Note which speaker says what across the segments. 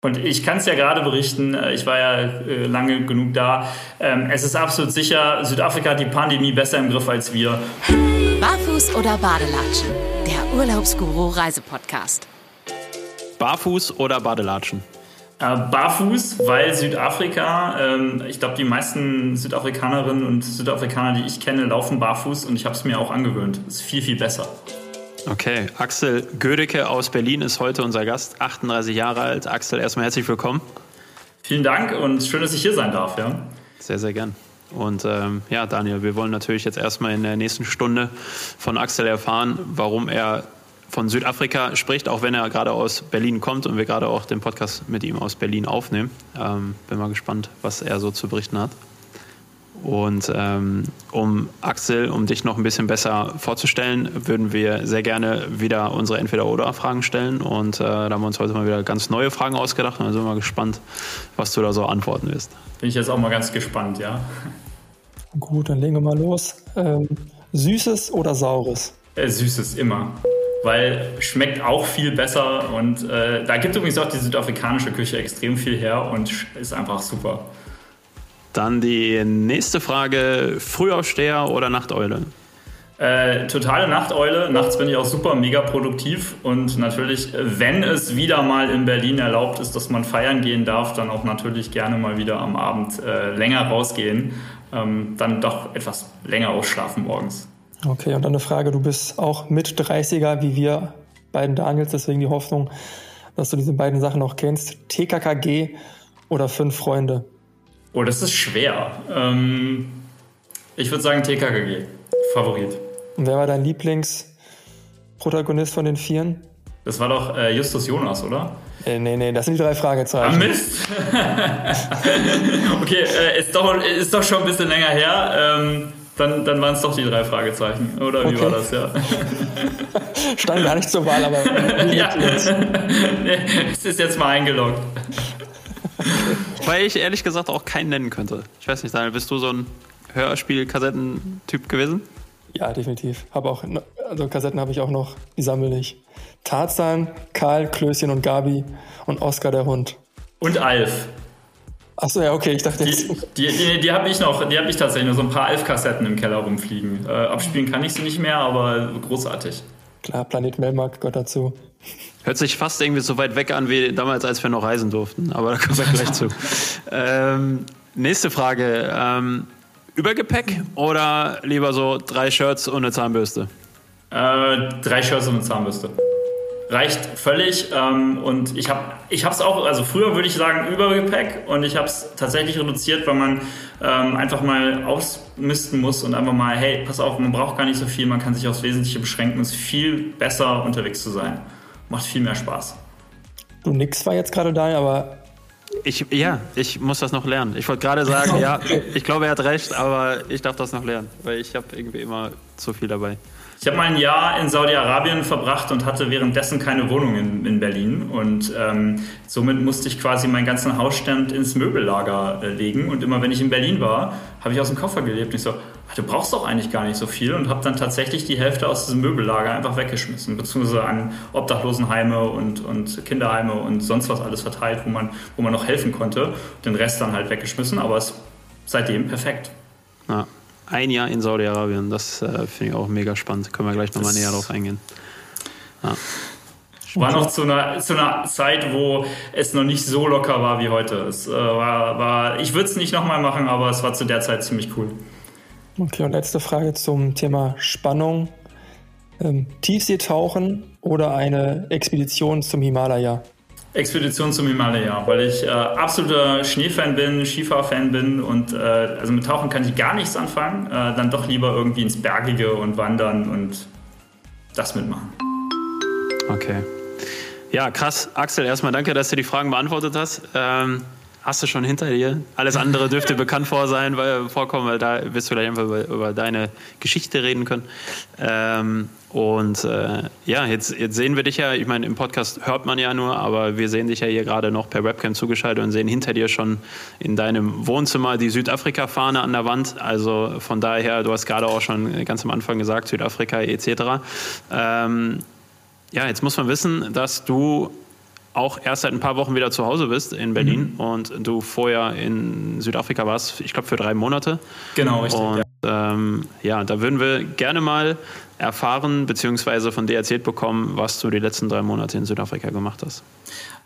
Speaker 1: Und ich kann es ja gerade berichten, äh, ich war ja äh, lange genug da. Ähm, es ist absolut sicher, Südafrika hat die Pandemie besser im Griff als wir.
Speaker 2: Barfuß oder Badelatschen? Der Urlaubsguru Reisepodcast.
Speaker 3: Barfuß oder Badelatschen?
Speaker 1: Äh, barfuß, weil Südafrika, ähm, ich glaube, die meisten Südafrikanerinnen und Südafrikaner, die ich kenne, laufen barfuß und ich habe es mir auch angewöhnt. Ist viel, viel besser.
Speaker 3: Okay, Axel Gödecke aus Berlin ist heute unser Gast, 38 Jahre alt. Axel, erstmal herzlich willkommen.
Speaker 1: Vielen Dank und schön, dass ich hier sein darf. Ja.
Speaker 3: Sehr, sehr gern. Und ähm, ja, Daniel, wir wollen natürlich jetzt erstmal in der nächsten Stunde von Axel erfahren, warum er von Südafrika spricht, auch wenn er gerade aus Berlin kommt und wir gerade auch den Podcast mit ihm aus Berlin aufnehmen. Ähm, bin mal gespannt, was er so zu berichten hat. Und ähm, um Axel, um dich noch ein bisschen besser vorzustellen, würden wir sehr gerne wieder unsere Entweder-Oder-Fragen stellen. Und äh, da haben wir uns heute mal wieder ganz neue Fragen ausgedacht. Und da sind wir mal gespannt, was du da so antworten wirst.
Speaker 1: Bin ich jetzt auch mal ganz gespannt, ja.
Speaker 4: Gut, dann legen wir mal los. Ähm, süßes oder saures?
Speaker 1: Äh, süßes, immer. Weil schmeckt auch viel besser. Und äh, da gibt übrigens auch die südafrikanische Küche extrem viel her und ist einfach super.
Speaker 3: Dann die nächste Frage: Frühaufsteher oder Nachteule?
Speaker 1: Äh, totale Nachteule. Nachts bin ich auch super mega produktiv und natürlich, wenn es wieder mal in Berlin erlaubt ist, dass man feiern gehen darf, dann auch natürlich gerne mal wieder am Abend äh, länger rausgehen. Ähm, dann doch etwas länger ausschlafen morgens.
Speaker 4: Okay, und dann eine Frage: Du bist auch mit 30er wie wir beiden Daniels, deswegen die Hoffnung, dass du diese beiden Sachen auch kennst. TKKG oder Fünf Freunde?
Speaker 1: Oh, das ist schwer. Ähm, ich würde sagen TKKG. Favorit.
Speaker 4: Und wer war dein Lieblingsprotagonist von den Vieren?
Speaker 1: Das war doch äh, Justus Jonas, oder?
Speaker 4: Äh, nee, nee, das sind die drei Fragezeichen.
Speaker 1: Ah, Mist! okay, äh, ist, doch, ist doch schon ein bisschen länger her. Ähm, dann, dann waren es doch die drei Fragezeichen. Oder wie okay. war das, ja?
Speaker 4: Stand gar nicht zur Wahl, aber.
Speaker 1: ja. es ist jetzt mal eingeloggt.
Speaker 3: Weil ich ehrlich gesagt auch keinen nennen könnte. Ich weiß nicht, Daniel, bist du so ein Hörspiel-Kassetten-Typ gewesen?
Speaker 4: Ja, definitiv. Habe auch, also Kassetten habe ich auch noch, die sammle ich. Tarzan, Karl, Klößchen und Gabi und Oscar der Hund.
Speaker 1: Und Alf.
Speaker 4: Achso, ja, okay, ich dachte
Speaker 1: jetzt. Die, die, die, die habe ich noch, die habe ich tatsächlich noch so ein paar Alf-Kassetten im Keller rumfliegen. Äh, abspielen kann ich sie nicht mehr, aber großartig.
Speaker 4: Klar, Planet Melmark gehört dazu.
Speaker 3: Hört sich fast irgendwie so weit weg an wie damals, als wir noch reisen durften. Aber da kommen wir gleich zu. Ähm, nächste Frage. Ähm, Übergepäck oder lieber so drei Shirts und eine Zahnbürste?
Speaker 1: Äh, drei Shirts und eine Zahnbürste. Reicht völlig. Ähm, und ich habe es auch, also früher würde ich sagen Übergepäck und ich habe es tatsächlich reduziert, weil man ähm, einfach mal ausmisten muss und einfach mal, hey, pass auf, man braucht gar nicht so viel, man kann sich aufs Wesentliche beschränken. Es ist viel besser unterwegs zu sein macht viel mehr Spaß.
Speaker 4: Du nix war jetzt gerade da, aber.
Speaker 3: Ich, ja, ich muss das noch lernen. Ich wollte gerade sagen, ja, ich glaube, er hat recht, aber ich darf das noch lernen, weil ich habe irgendwie immer zu viel dabei.
Speaker 1: Ich habe mal ein Jahr in Saudi-Arabien verbracht und hatte währenddessen keine Wohnung in, in Berlin. Und ähm, somit musste ich quasi meinen ganzen Hausstand ins Möbellager äh, legen. Und immer wenn ich in Berlin war, habe ich aus dem Koffer gelebt. Und ich so, du brauchst doch eigentlich gar nicht so viel. Und habe dann tatsächlich die Hälfte aus diesem Möbellager einfach weggeschmissen. Beziehungsweise an Obdachlosenheime und, und Kinderheime und sonst was alles verteilt, wo man, wo man noch helfen konnte. Den Rest dann halt weggeschmissen. Aber es ist seitdem perfekt.
Speaker 3: Ja ein Jahr in Saudi-Arabien. Das äh, finde ich auch mega spannend. Können wir gleich nochmal näher drauf eingehen.
Speaker 1: Ja. War noch zu einer, zu einer Zeit, wo es noch nicht so locker war wie heute. Es äh, war, war, ich würde es nicht nochmal machen, aber es war zu der Zeit ziemlich cool.
Speaker 4: Okay, und letzte Frage zum Thema Spannung. Ähm, Tiefseetauchen oder eine Expedition zum Himalaya?
Speaker 1: Expedition zum Himalaya, weil ich äh, absoluter Schneefan bin, Skifahrfan bin und äh, also mit Tauchen kann ich gar nichts anfangen. Äh, dann doch lieber irgendwie ins Bergige und wandern und das mitmachen.
Speaker 3: Okay. Ja, krass. Axel, erstmal danke, dass du die Fragen beantwortet hast. Ähm, hast du schon hinter dir. Alles andere dürfte bekannt vor sein, weil, vorkommen, weil da wirst du gleich einfach über, über deine Geschichte reden können. Ähm, und äh, ja, jetzt, jetzt sehen wir dich ja, ich meine, im Podcast hört man ja nur, aber wir sehen dich ja hier gerade noch per Webcam zugeschaltet und sehen hinter dir schon in deinem Wohnzimmer die Südafrika-Fahne an der Wand. Also von daher, du hast gerade auch schon ganz am Anfang gesagt, Südafrika etc. Ähm, ja, jetzt muss man wissen, dass du auch erst seit ein paar Wochen wieder zu Hause bist in Berlin mhm. und du vorher in Südafrika warst, ich glaube für drei Monate.
Speaker 1: Genau, richtig.
Speaker 3: Und ja. Ähm, ja, da würden wir gerne mal erfahren bzw. von dir erzählt bekommen, was du die letzten drei Monate in Südafrika gemacht hast.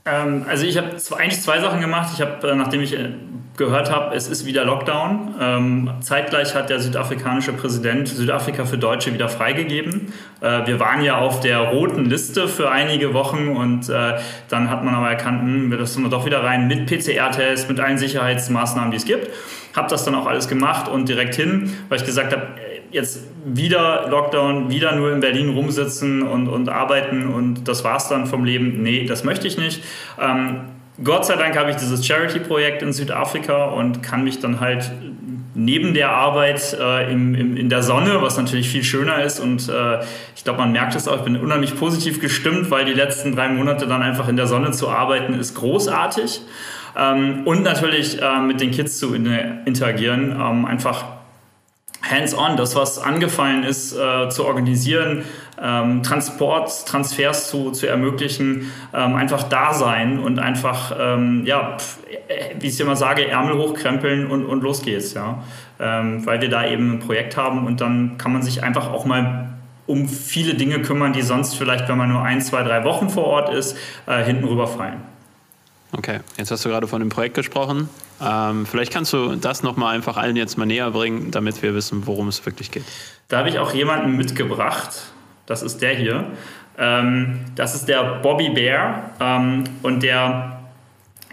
Speaker 1: Ähm, also ich habe eigentlich zwei Sachen gemacht. Ich habe, äh, nachdem ich äh, gehört habe, es ist wieder Lockdown. Ähm, zeitgleich hat der südafrikanische Präsident Südafrika für Deutsche wieder freigegeben. Äh, wir waren ja auf der roten Liste für einige Wochen und äh, dann hat man aber erkannt, hm, wir lassen wir doch wieder rein mit PCR-Tests, mit allen Sicherheitsmaßnahmen, die es gibt. Habe das dann auch alles gemacht und direkt hin, weil ich gesagt habe, jetzt wieder Lockdown, wieder nur in Berlin rumsitzen und, und arbeiten und das war's dann vom Leben. Nee, das möchte ich nicht. Ähm, Gott sei Dank habe ich dieses Charity-Projekt in Südafrika und kann mich dann halt neben der Arbeit äh, im, im, in der Sonne, was natürlich viel schöner ist und äh, ich glaube, man merkt es auch, ich bin unheimlich positiv gestimmt, weil die letzten drei Monate dann einfach in der Sonne zu arbeiten ist großartig ähm, und natürlich äh, mit den Kids zu interagieren, ähm, einfach hands-on, das, was angefallen ist, äh, zu organisieren, ähm, Transport, Transfers zu, zu ermöglichen, ähm, einfach da sein und einfach, ähm, ja, äh, wie ich immer sage, Ärmel hochkrempeln und, und los geht's, ja. Ähm, weil wir da eben ein Projekt haben und dann kann man sich einfach auch mal um viele Dinge kümmern, die sonst vielleicht, wenn man nur ein, zwei, drei Wochen vor Ort ist, äh, hinten rüberfallen.
Speaker 3: Okay, jetzt hast du gerade von dem Projekt gesprochen. Ähm, vielleicht kannst du das nochmal einfach allen jetzt mal näher bringen, damit wir wissen, worum es wirklich geht.
Speaker 1: Da habe ich auch jemanden mitgebracht. Das ist der hier. Ähm, das ist der Bobby Bear ähm, und der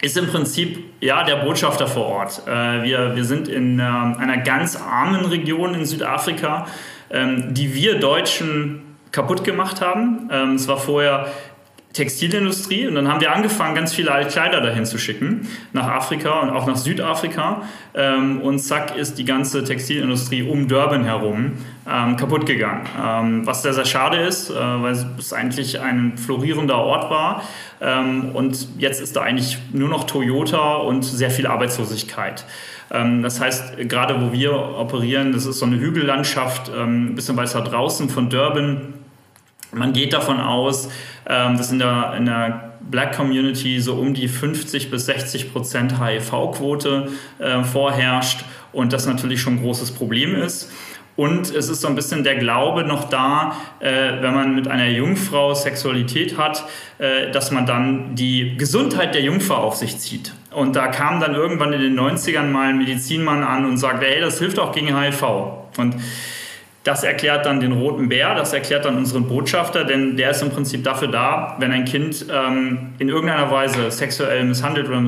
Speaker 1: ist im Prinzip ja der Botschafter vor Ort. Äh, wir, wir sind in äh, einer ganz armen Region in Südafrika, ähm, die wir Deutschen kaputt gemacht haben. Ähm, es war vorher Textilindustrie und dann haben wir angefangen, ganz viele alte Kleider dahin zu schicken, nach Afrika und auch nach Südafrika. Ähm, und zack ist die ganze Textilindustrie um Durban herum ähm, kaputt gegangen. Ähm, was sehr, sehr schade ist, äh, weil es eigentlich ein florierender Ort war. Und jetzt ist da eigentlich nur noch Toyota und sehr viel Arbeitslosigkeit. Das heißt, gerade wo wir operieren, das ist so eine Hügellandschaft, ein bisschen weiter draußen von Durban man geht davon aus, ähm, dass in der, in der Black Community so um die 50 bis 60 Prozent HIV-Quote äh, vorherrscht und das natürlich schon ein großes Problem ist. Und es ist so ein bisschen der Glaube noch da, äh, wenn man mit einer Jungfrau Sexualität hat, äh, dass man dann die Gesundheit der Jungfrau auf sich zieht. Und da kam dann irgendwann in den 90ern mal ein Medizinmann an und sagte, hey, das hilft auch gegen HIV. Und das erklärt dann den roten Bär, das erklärt dann unseren Botschafter, denn der ist im Prinzip dafür da, wenn ein Kind ähm, in irgendeiner Weise sexuell misshandelt oder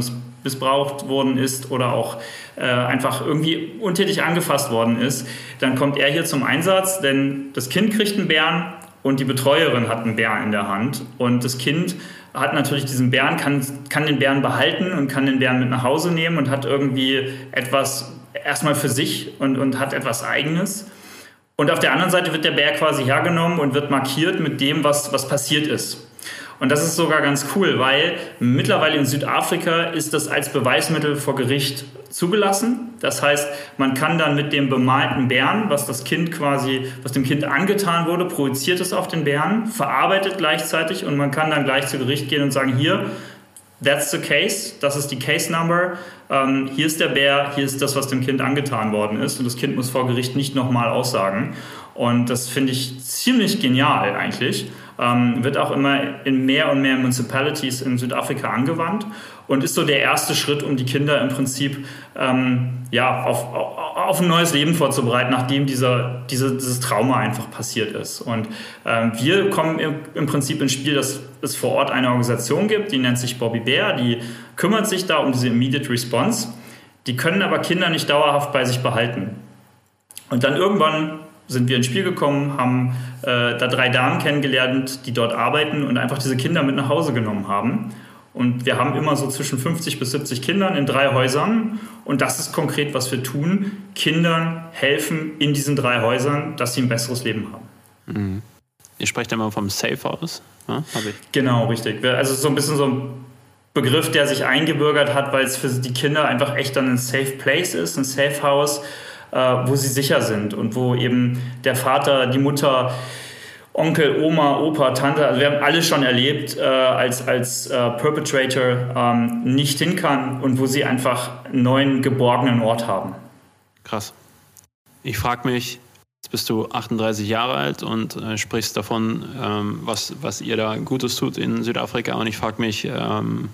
Speaker 1: missbraucht worden ist oder auch äh, einfach irgendwie untätig angefasst worden ist, dann kommt er hier zum Einsatz, denn das Kind kriegt einen Bären und die Betreuerin hat einen Bären in der Hand und das Kind hat natürlich diesen Bären, kann, kann den Bären behalten und kann den Bären mit nach Hause nehmen und hat irgendwie etwas erstmal für sich und, und hat etwas Eigenes. Und auf der anderen Seite wird der Bär quasi hergenommen und wird markiert mit dem, was, was passiert ist. Und das ist sogar ganz cool, weil mittlerweile in Südafrika ist das als Beweismittel vor Gericht zugelassen. Das heißt, man kann dann mit dem bemalten Bären, was das Kind quasi, was dem Kind angetan wurde, projiziert es auf den Bären, verarbeitet gleichzeitig und man kann dann gleich zu Gericht gehen und sagen, hier, That's the case, das ist die Case Number. Ähm, hier ist der Bär, hier ist das, was dem Kind angetan worden ist. Und das Kind muss vor Gericht nicht nochmal aussagen. Und das finde ich ziemlich genial eigentlich. Ähm, wird auch immer in mehr und mehr Municipalities in Südafrika angewandt und ist so der erste Schritt, um die Kinder im Prinzip ähm, ja, auf, auf ein neues Leben vorzubereiten, nachdem dieser, diese, dieses Trauma einfach passiert ist. Und ähm, wir kommen im, im, Prinzip ins Spiel, dass es vor Ort eine Organisation gibt, die nennt sich Bobby Bear, die kümmert sich da um diese Immediate Response. Die können aber Kinder nicht dauerhaft bei sich behalten. Und dann irgendwann sind wir ins Spiel gekommen, haben äh, da drei Damen kennengelernt, die dort arbeiten und einfach diese Kinder mit nach Hause genommen haben. Und wir haben immer so zwischen 50 bis 70 Kindern in drei Häusern. Und das ist konkret, was wir tun. Kindern helfen in diesen drei Häusern, dass sie ein besseres Leben haben.
Speaker 3: Mhm. Ihr sprecht immer vom Safe House. Ja,
Speaker 1: genau, richtig. Also so ein bisschen so ein Begriff, der sich eingebürgert hat, weil es für die Kinder einfach echt dann ein Safe Place ist, ein Safe House, äh, wo sie sicher sind und wo eben der Vater, die Mutter Onkel, Oma, Opa, Tante, also wir haben alles schon erlebt, äh, als, als äh, Perpetrator ähm, nicht hin kann und wo sie einfach einen neuen geborgenen Ort haben.
Speaker 3: Krass. Ich frage mich, jetzt bist du 38 Jahre alt und äh, sprichst davon, ähm, was, was ihr da Gutes tut in Südafrika und ich frage mich, ähm,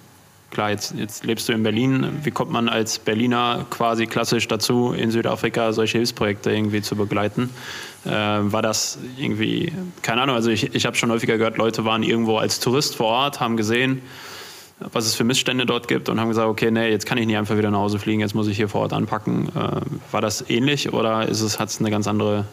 Speaker 3: klar, jetzt, jetzt lebst du in Berlin. Wie kommt man als Berliner quasi klassisch dazu, in Südafrika solche Hilfsprojekte irgendwie zu begleiten? Äh, war das irgendwie, keine Ahnung, also ich, ich habe schon häufiger gehört, Leute waren irgendwo als Tourist vor Ort, haben gesehen, was es für Missstände dort gibt und haben gesagt, okay, nee, jetzt kann ich nicht einfach wieder nach Hause fliegen, jetzt muss ich hier vor Ort anpacken. Äh, war das ähnlich oder ist es, hat es eine ganz andere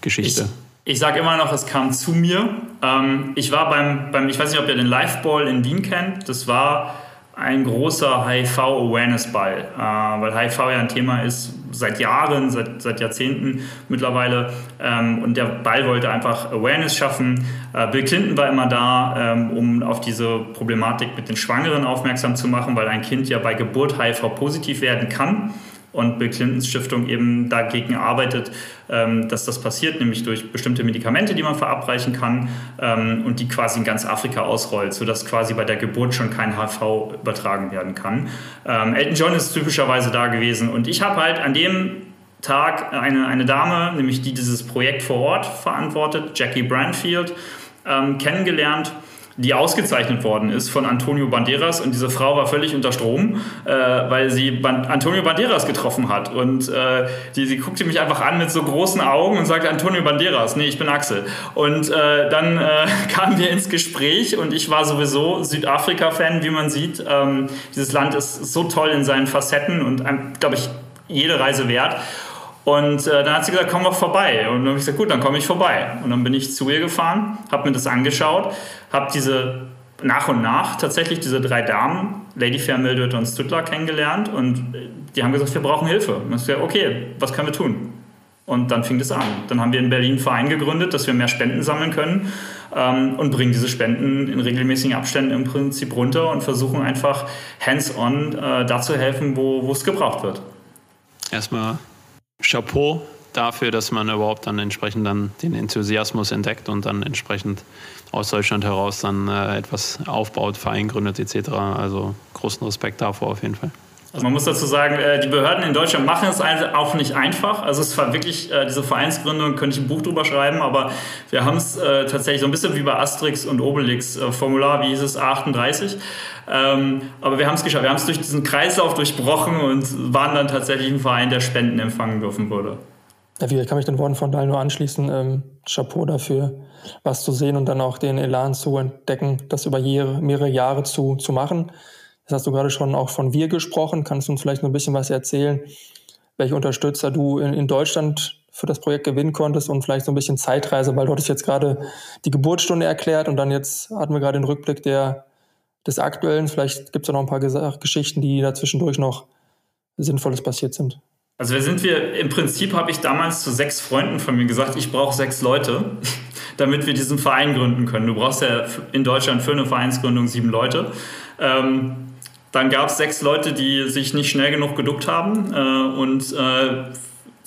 Speaker 3: Geschichte?
Speaker 1: Ich, ich sage immer noch, es kam zu mir. Ähm, ich war beim, beim, ich weiß nicht, ob ihr den Liveball in Wien kennt. Das war ein großer HIV-Awareness-Ball, äh, weil HIV ja ein Thema ist seit Jahren, seit, seit Jahrzehnten mittlerweile. Ähm, und der Ball wollte einfach Awareness schaffen. Äh, Bill Clinton war immer da, ähm, um auf diese Problematik mit den Schwangeren aufmerksam zu machen, weil ein Kind ja bei Geburt HIV-positiv werden kann und Bill Clintons Stiftung eben dagegen arbeitet, ähm, dass das passiert, nämlich durch bestimmte Medikamente, die man verabreichen kann ähm, und die quasi in ganz Afrika ausrollt, sodass quasi bei der Geburt schon kein HIV übertragen werden kann. Ähm, Elton John ist typischerweise da gewesen und ich habe halt an dem Tag eine, eine Dame, nämlich die dieses Projekt vor Ort verantwortet, Jackie Branfield, kennengelernt die ausgezeichnet worden ist von Antonio Banderas und diese Frau war völlig unter Strom, äh, weil sie Ban Antonio Banderas getroffen hat und äh, die, sie guckte mich einfach an mit so großen Augen und sagte Antonio Banderas, nee, ich bin Axel und äh, dann äh, kamen wir ins Gespräch und ich war sowieso Südafrika-Fan, wie man sieht. Ähm, dieses Land ist so toll in seinen Facetten und, glaube ich, jede Reise wert. Und äh, dann hat sie gesagt, komm doch vorbei. Und dann habe ich gesagt, gut, dann komme ich vorbei. Und dann bin ich zu ihr gefahren, habe mir das angeschaut, habe diese nach und nach tatsächlich diese drei Damen, Lady Fair, Mildred und Stüttler, kennengelernt. Und äh, die haben gesagt, wir brauchen Hilfe. Und ich gesagt, okay, was können wir tun? Und dann fing das an. Dann haben wir in Berlin einen Verein gegründet, dass wir mehr Spenden sammeln können ähm, und bringen diese Spenden in regelmäßigen Abständen im Prinzip runter und versuchen einfach hands-on äh, da zu helfen, wo es gebraucht wird.
Speaker 3: Erstmal Chapeau dafür, dass man überhaupt dann entsprechend dann den Enthusiasmus entdeckt und dann entsprechend aus Deutschland heraus dann äh, etwas aufbaut, Verein gründet etc. Also großen Respekt davor auf jeden Fall.
Speaker 1: Also man muss dazu sagen, äh, die Behörden in Deutschland machen es auch nicht einfach. Also es war wirklich, äh, diese Vereinsgründung, könnte ich ein Buch drüber schreiben, aber wir haben es äh, tatsächlich so ein bisschen wie bei Asterix und Obelix, Formular, wie hieß es, A38. Ähm, aber wir haben es geschafft. Wir haben es durch diesen Kreislauf durchbrochen und waren dann tatsächlich ein Verein, der Spenden empfangen dürfen würde.
Speaker 4: Ja, wie kann mich den Worten von Daniel nur anschließen? Ähm, Chapeau dafür, was zu sehen und dann auch den Elan zu entdecken, das über mehrere Jahre zu, zu machen. Jetzt hast du gerade schon auch von wir gesprochen. Kannst du uns vielleicht noch ein bisschen was erzählen, welche Unterstützer du in, in Deutschland für das Projekt gewinnen konntest und vielleicht so ein bisschen Zeitreise, weil du hattest jetzt gerade die Geburtsstunde erklärt und dann jetzt hatten wir gerade den Rückblick der, des Aktuellen. Vielleicht gibt es noch ein paar Geschichten, die dazwischendurch noch Sinnvolles passiert sind.
Speaker 1: Also wer sind wir? Im Prinzip habe ich damals zu sechs Freunden von mir gesagt, ich brauche sechs Leute, damit wir diesen Verein gründen können. Du brauchst ja in Deutschland für eine Vereinsgründung sieben Leute. Ähm, dann gab es sechs Leute, die sich nicht schnell genug geduckt haben äh, und äh,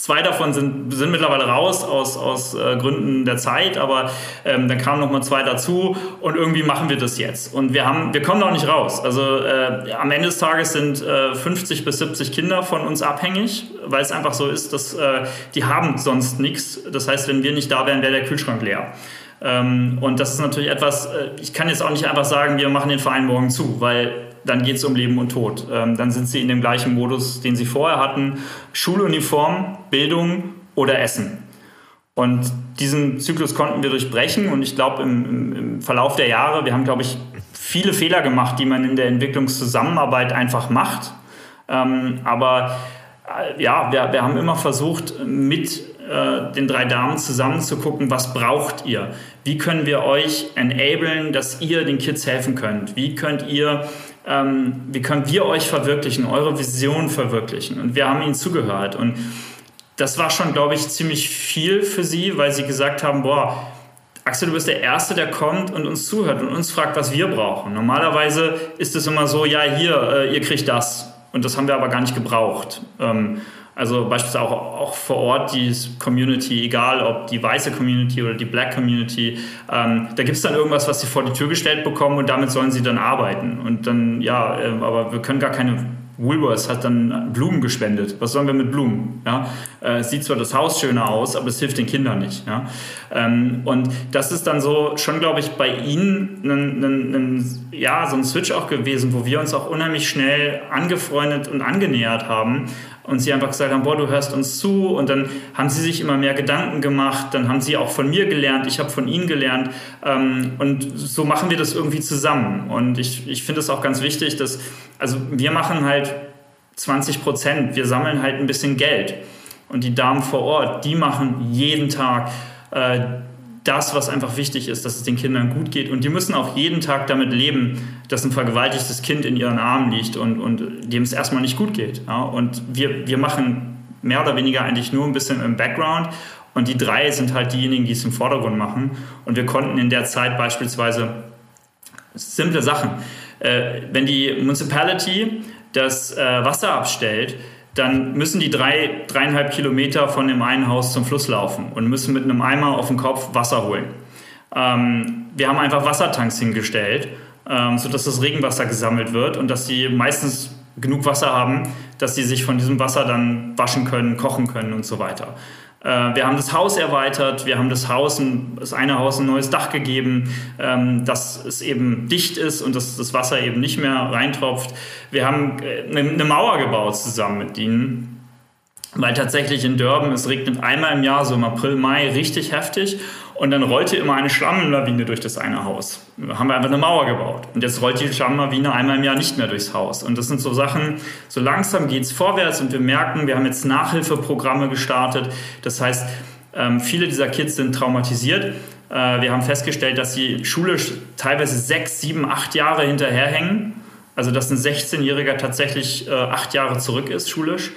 Speaker 1: Zwei davon sind, sind mittlerweile raus aus, aus äh, Gründen der Zeit, aber ähm, dann kamen noch mal zwei dazu und irgendwie machen wir das jetzt. Und wir, haben, wir kommen noch nicht raus. Also äh, am Ende des Tages sind äh, 50 bis 70 Kinder von uns abhängig, weil es einfach so ist, dass äh, die haben sonst nichts. Das heißt, wenn wir nicht da wären, wäre der Kühlschrank leer. Ähm, und das ist natürlich etwas, äh, ich kann jetzt auch nicht einfach sagen, wir machen den Verein morgen zu, weil dann geht es um Leben und Tod. Ähm, dann sind sie in dem gleichen Modus, den sie vorher hatten. Schuluniform, Bildung oder Essen. Und diesen Zyklus konnten wir durchbrechen und ich glaube im, im, Verlauf der Jahre, wir haben, glaube ich, viele Fehler gemacht, die man in der Entwicklungszusammenarbeit einfach macht. Ähm, aber äh, ja, wir, wir haben immer versucht, mit äh, den drei Damen zusammen zu gucken, was braucht ihr? Wie können wir euch enablen, dass ihr den Kids helfen könnt? Wie könnt ihr ähm, wie können wir euch verwirklichen, eure Vision verwirklichen? Und wir haben ihnen zugehört. Und das war schon, glaube ich, ziemlich viel für sie, weil sie gesagt haben, boah, Axel, du bist der Erste, der kommt und uns zuhört und uns fragt, was wir brauchen. Normalerweise ist es immer so, ja, hier, äh, ihr kriegt das. Und das haben wir aber gar nicht gebraucht. Ähm, Also beispielsweise auch, auch vor Ort die Community, egal ob die weiße Community oder die Black Community, ähm, da gibt es dann irgendwas, was sie vor die Tür gestellt bekommen und damit sollen sie dann arbeiten. Und dann, ja, äh, aber wir können gar keine Woolworths hat dann Blumen gespendet. Was sollen wir mit Blumen? Ja? Äh, sieht zwar das Haus schöner aus, aber es hilft den Kindern nicht. Ja? Ähm, und das ist dann so schon, glaube ich, bei Ihnen ein, ein, ein, ja, so ein Switch auch gewesen, wo wir uns auch unheimlich schnell angefreundet und angenähert haben und sie einfach gesagt haben, boah, du hörst uns zu. Und dann haben sie sich immer mehr Gedanken gemacht, dann haben sie auch von mir gelernt, ich habe von ihnen gelernt. Ähm, und so machen wir das irgendwie zusammen. Und ich, ich finde es auch ganz wichtig, dass, also wir machen halt 20 Prozent, wir sammeln halt ein bisschen Geld. Und die Damen vor Ort, die machen jeden Tag äh, das, was einfach wichtig ist, dass es den Kindern gut geht. Und die müssen auch jeden Tag damit leben, dass ein vergewaltigtes Kind in ihren Armen liegt und, und dem es erstmal nicht gut geht. Ja? Und wir, wir machen mehr oder weniger eigentlich nur ein bisschen im Background. Und die drei sind halt diejenigen, die es im Vordergrund machen. Und wir konnten in der Zeit beispielsweise simple Sachen. Äh, wenn die Municipality das äh, Wasser abstellt, dann müssen die drei, dreieinhalb Kilometer von dem einen Haus zum Fluss laufen und müssen mit einem Eimer auf dem Kopf Wasser holen. Ähm, wir haben einfach Wassertanks hingestellt, ähm, sodass das Regenwasser gesammelt wird und dass sie meistens genug Wasser haben, dass sie sich von diesem Wasser dann waschen können, kochen können und so weiter. Äh, wir haben das Haus erweitert, wir haben das Haus, das eine Haus ein neues Dach gegeben, ähm, dass es eben dicht ist und dass das Wasser eben nicht mehr reintropft. Wir haben äh, eine Mauer gebaut zusammen mit ihnen. Weil tatsächlich in Durban, es regnet einmal im Jahr, so im April, Mai, richtig heftig. Und dann rollte immer eine Schlammlawine durch das eine Haus. Da haben wir einfach eine Mauer gebaut. Und jetzt rollt die Schlammlawine einmal im Jahr nicht mehr durchs Haus. Und das sind so Sachen, so langsam geht es vorwärts und wir merken, wir haben jetzt Nachhilfeprogramme gestartet. Das heißt, ähm, viele dieser Kids sind traumatisiert. Äh, wir haben festgestellt, dass sie schulisch teilweise sechs, sieben, acht Jahre hinterherhängen. Also dass ein 16-Jähriger tatsächlich äh, acht Jahre zurück ist schulisch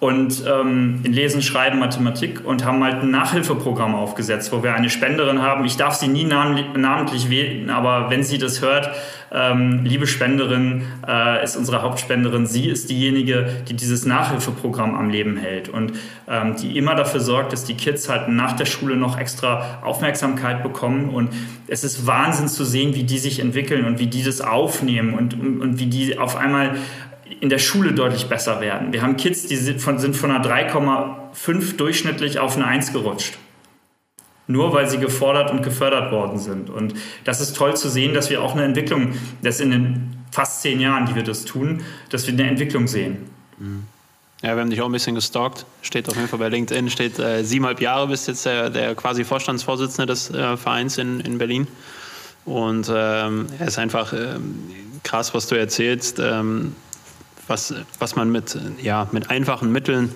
Speaker 1: und ähm, in Lesen, Schreiben, Mathematik und haben halt ein Nachhilfeprogramm aufgesetzt, wo wir eine Spenderin haben. Ich darf sie nie namentlich wählen, aber wenn sie das hört, ähm, liebe Spenderin äh, ist unsere Hauptspenderin. Sie ist diejenige, die dieses Nachhilfeprogramm am Leben hält und ähm, die immer dafür sorgt, dass die Kids halt nach der Schule noch extra Aufmerksamkeit bekommen. Und es ist Wahnsinn zu sehen, wie die sich entwickeln und wie die das aufnehmen und, und, und wie die auf einmal in der Schule deutlich besser werden. Wir haben Kids, die sind von, sind von einer 3,5 durchschnittlich auf eine 1 gerutscht. Nur weil sie gefordert und gefördert worden sind. Und das ist toll zu sehen, dass wir auch eine Entwicklung, dass in den fast zehn Jahren, die wir das tun, dass wir eine Entwicklung sehen.
Speaker 3: Ja, wir haben dich auch ein bisschen gestalkt. Steht auf jeden Fall bei LinkedIn, steht äh, siebeneinhalb Jahre bist jetzt der, der quasi Vorstandsvorsitzende des äh, Vereins in, in Berlin. Und ähm, er ist einfach ähm, krass, was du erzählst. Ähm, was, was man mit, ja, mit einfachen Mitteln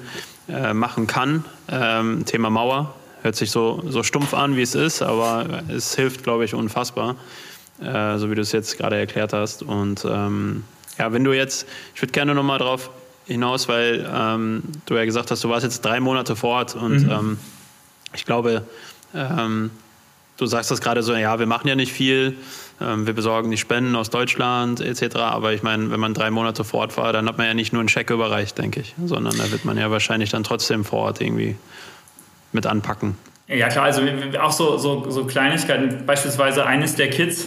Speaker 3: äh, machen kann. Ähm, Thema Mauer hört sich so, so stumpf an, wie es ist, aber es hilft, glaube ich, unfassbar, äh, so wie du es jetzt gerade erklärt hast. Und ähm, ja, wenn du jetzt, ich würde gerne nochmal drauf hinaus, weil ähm, du ja gesagt hast, du warst jetzt drei Monate vor Ort und mhm. Ähm, ich glaube, ähm, du sagst das gerade so, ja, wir machen ja nicht viel, ähm, wir besorgen die Spenden aus Deutschland etc. Aber ich meine, wenn man drei Monate vor Ort war, dann hat man ja nicht nur einen Scheck überreicht, denke ich, sondern da wird man ja wahrscheinlich dann trotzdem vor Ort irgendwie mit anpacken.
Speaker 1: Ja klar, also auch so, so, so Kleinigkeiten, beispielsweise eines der Kids,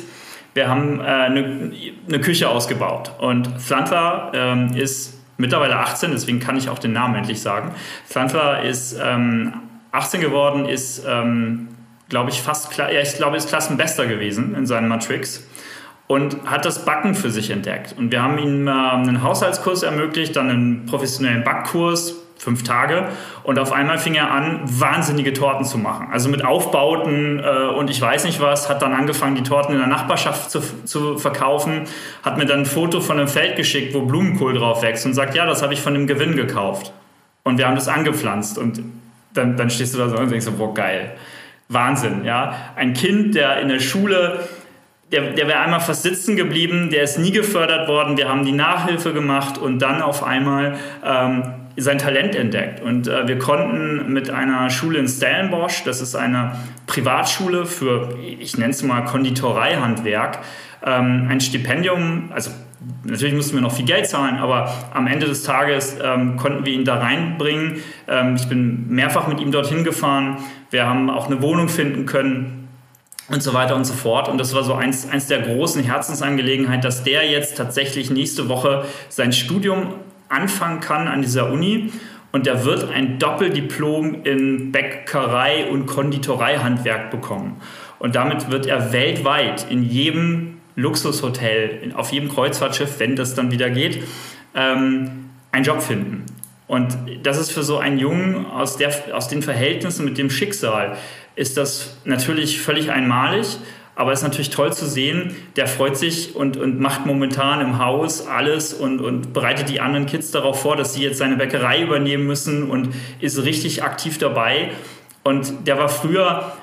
Speaker 1: wir haben äh, eine, eine, Küche ausgebaut und Flantler ähm, ist mittlerweile 18, deswegen kann ich auch den Namen endlich sagen. Flantler ist ähm, 18 geworden, ist ähm, glaube ich, fast, ja, ich glaube, ist Klassenbester gewesen in seinen Matrix und hat das Backen für sich entdeckt. Und wir haben ihm äh, einen Haushaltskurs ermöglicht, dann einen professionellen Backkurs, fünf Tage. Und auf einmal fing er an, wahnsinnige Torten zu machen. Also mit Aufbauten äh, und ich weiß nicht was, hat dann angefangen, die Torten in der Nachbarschaft zu, zu verkaufen, hat mir dann ein Foto von einem Feld geschickt, wo Blumenkohl drauf wächst und sagt, ja, das habe ich von dem Gewinn gekauft. Und wir haben das angepflanzt. Und dann, dann stehst du da so und denkst so, boah, geil. Wahnsinn, ja. Ein Kind, der in der Schule, der, der wäre einmal fast sitzen geblieben, der ist nie gefördert worden, wir haben die Nachhilfe gemacht und dann auf einmal ähm, sein Talent entdeckt. Und äh, wir konnten mit einer Schule in Stellenbosch, das ist eine Privatschule für, ich nenne es mal Konditoreihandwerk, ähm, ein Stipendium, also Natürlich mussten wir noch viel Geld zahlen, aber am Ende des Tages ähm, konnten wir ihn da reinbringen. Ähm, ich bin mehrfach mit ihm dorthin gefahren. Wir haben auch eine Wohnung finden können und so weiter und so fort. Und das war so eins, eins der großen Herzensangelegenheiten, dass der jetzt tatsächlich nächste Woche sein Studium anfangen kann an dieser Uni. Und der wird ein Doppeldiplom in Bäckerei und Konditoreihandwerk bekommen. Und damit wird er weltweit in jedem Luxushotel, auf jedem Kreuzfahrtschiff, wenn das dann wieder geht, ähm, einen Job finden. Und das ist für so einen Jungen aus, der, aus den Verhältnissen mit dem Schicksal, ist das natürlich völlig einmalig. Aber es ist natürlich toll zu sehen, der freut sich und, und macht momentan im Haus alles und, und bereitet die anderen Kids darauf vor, dass sie jetzt seine Bäckerei übernehmen müssen und ist richtig aktiv dabei. Und der war früher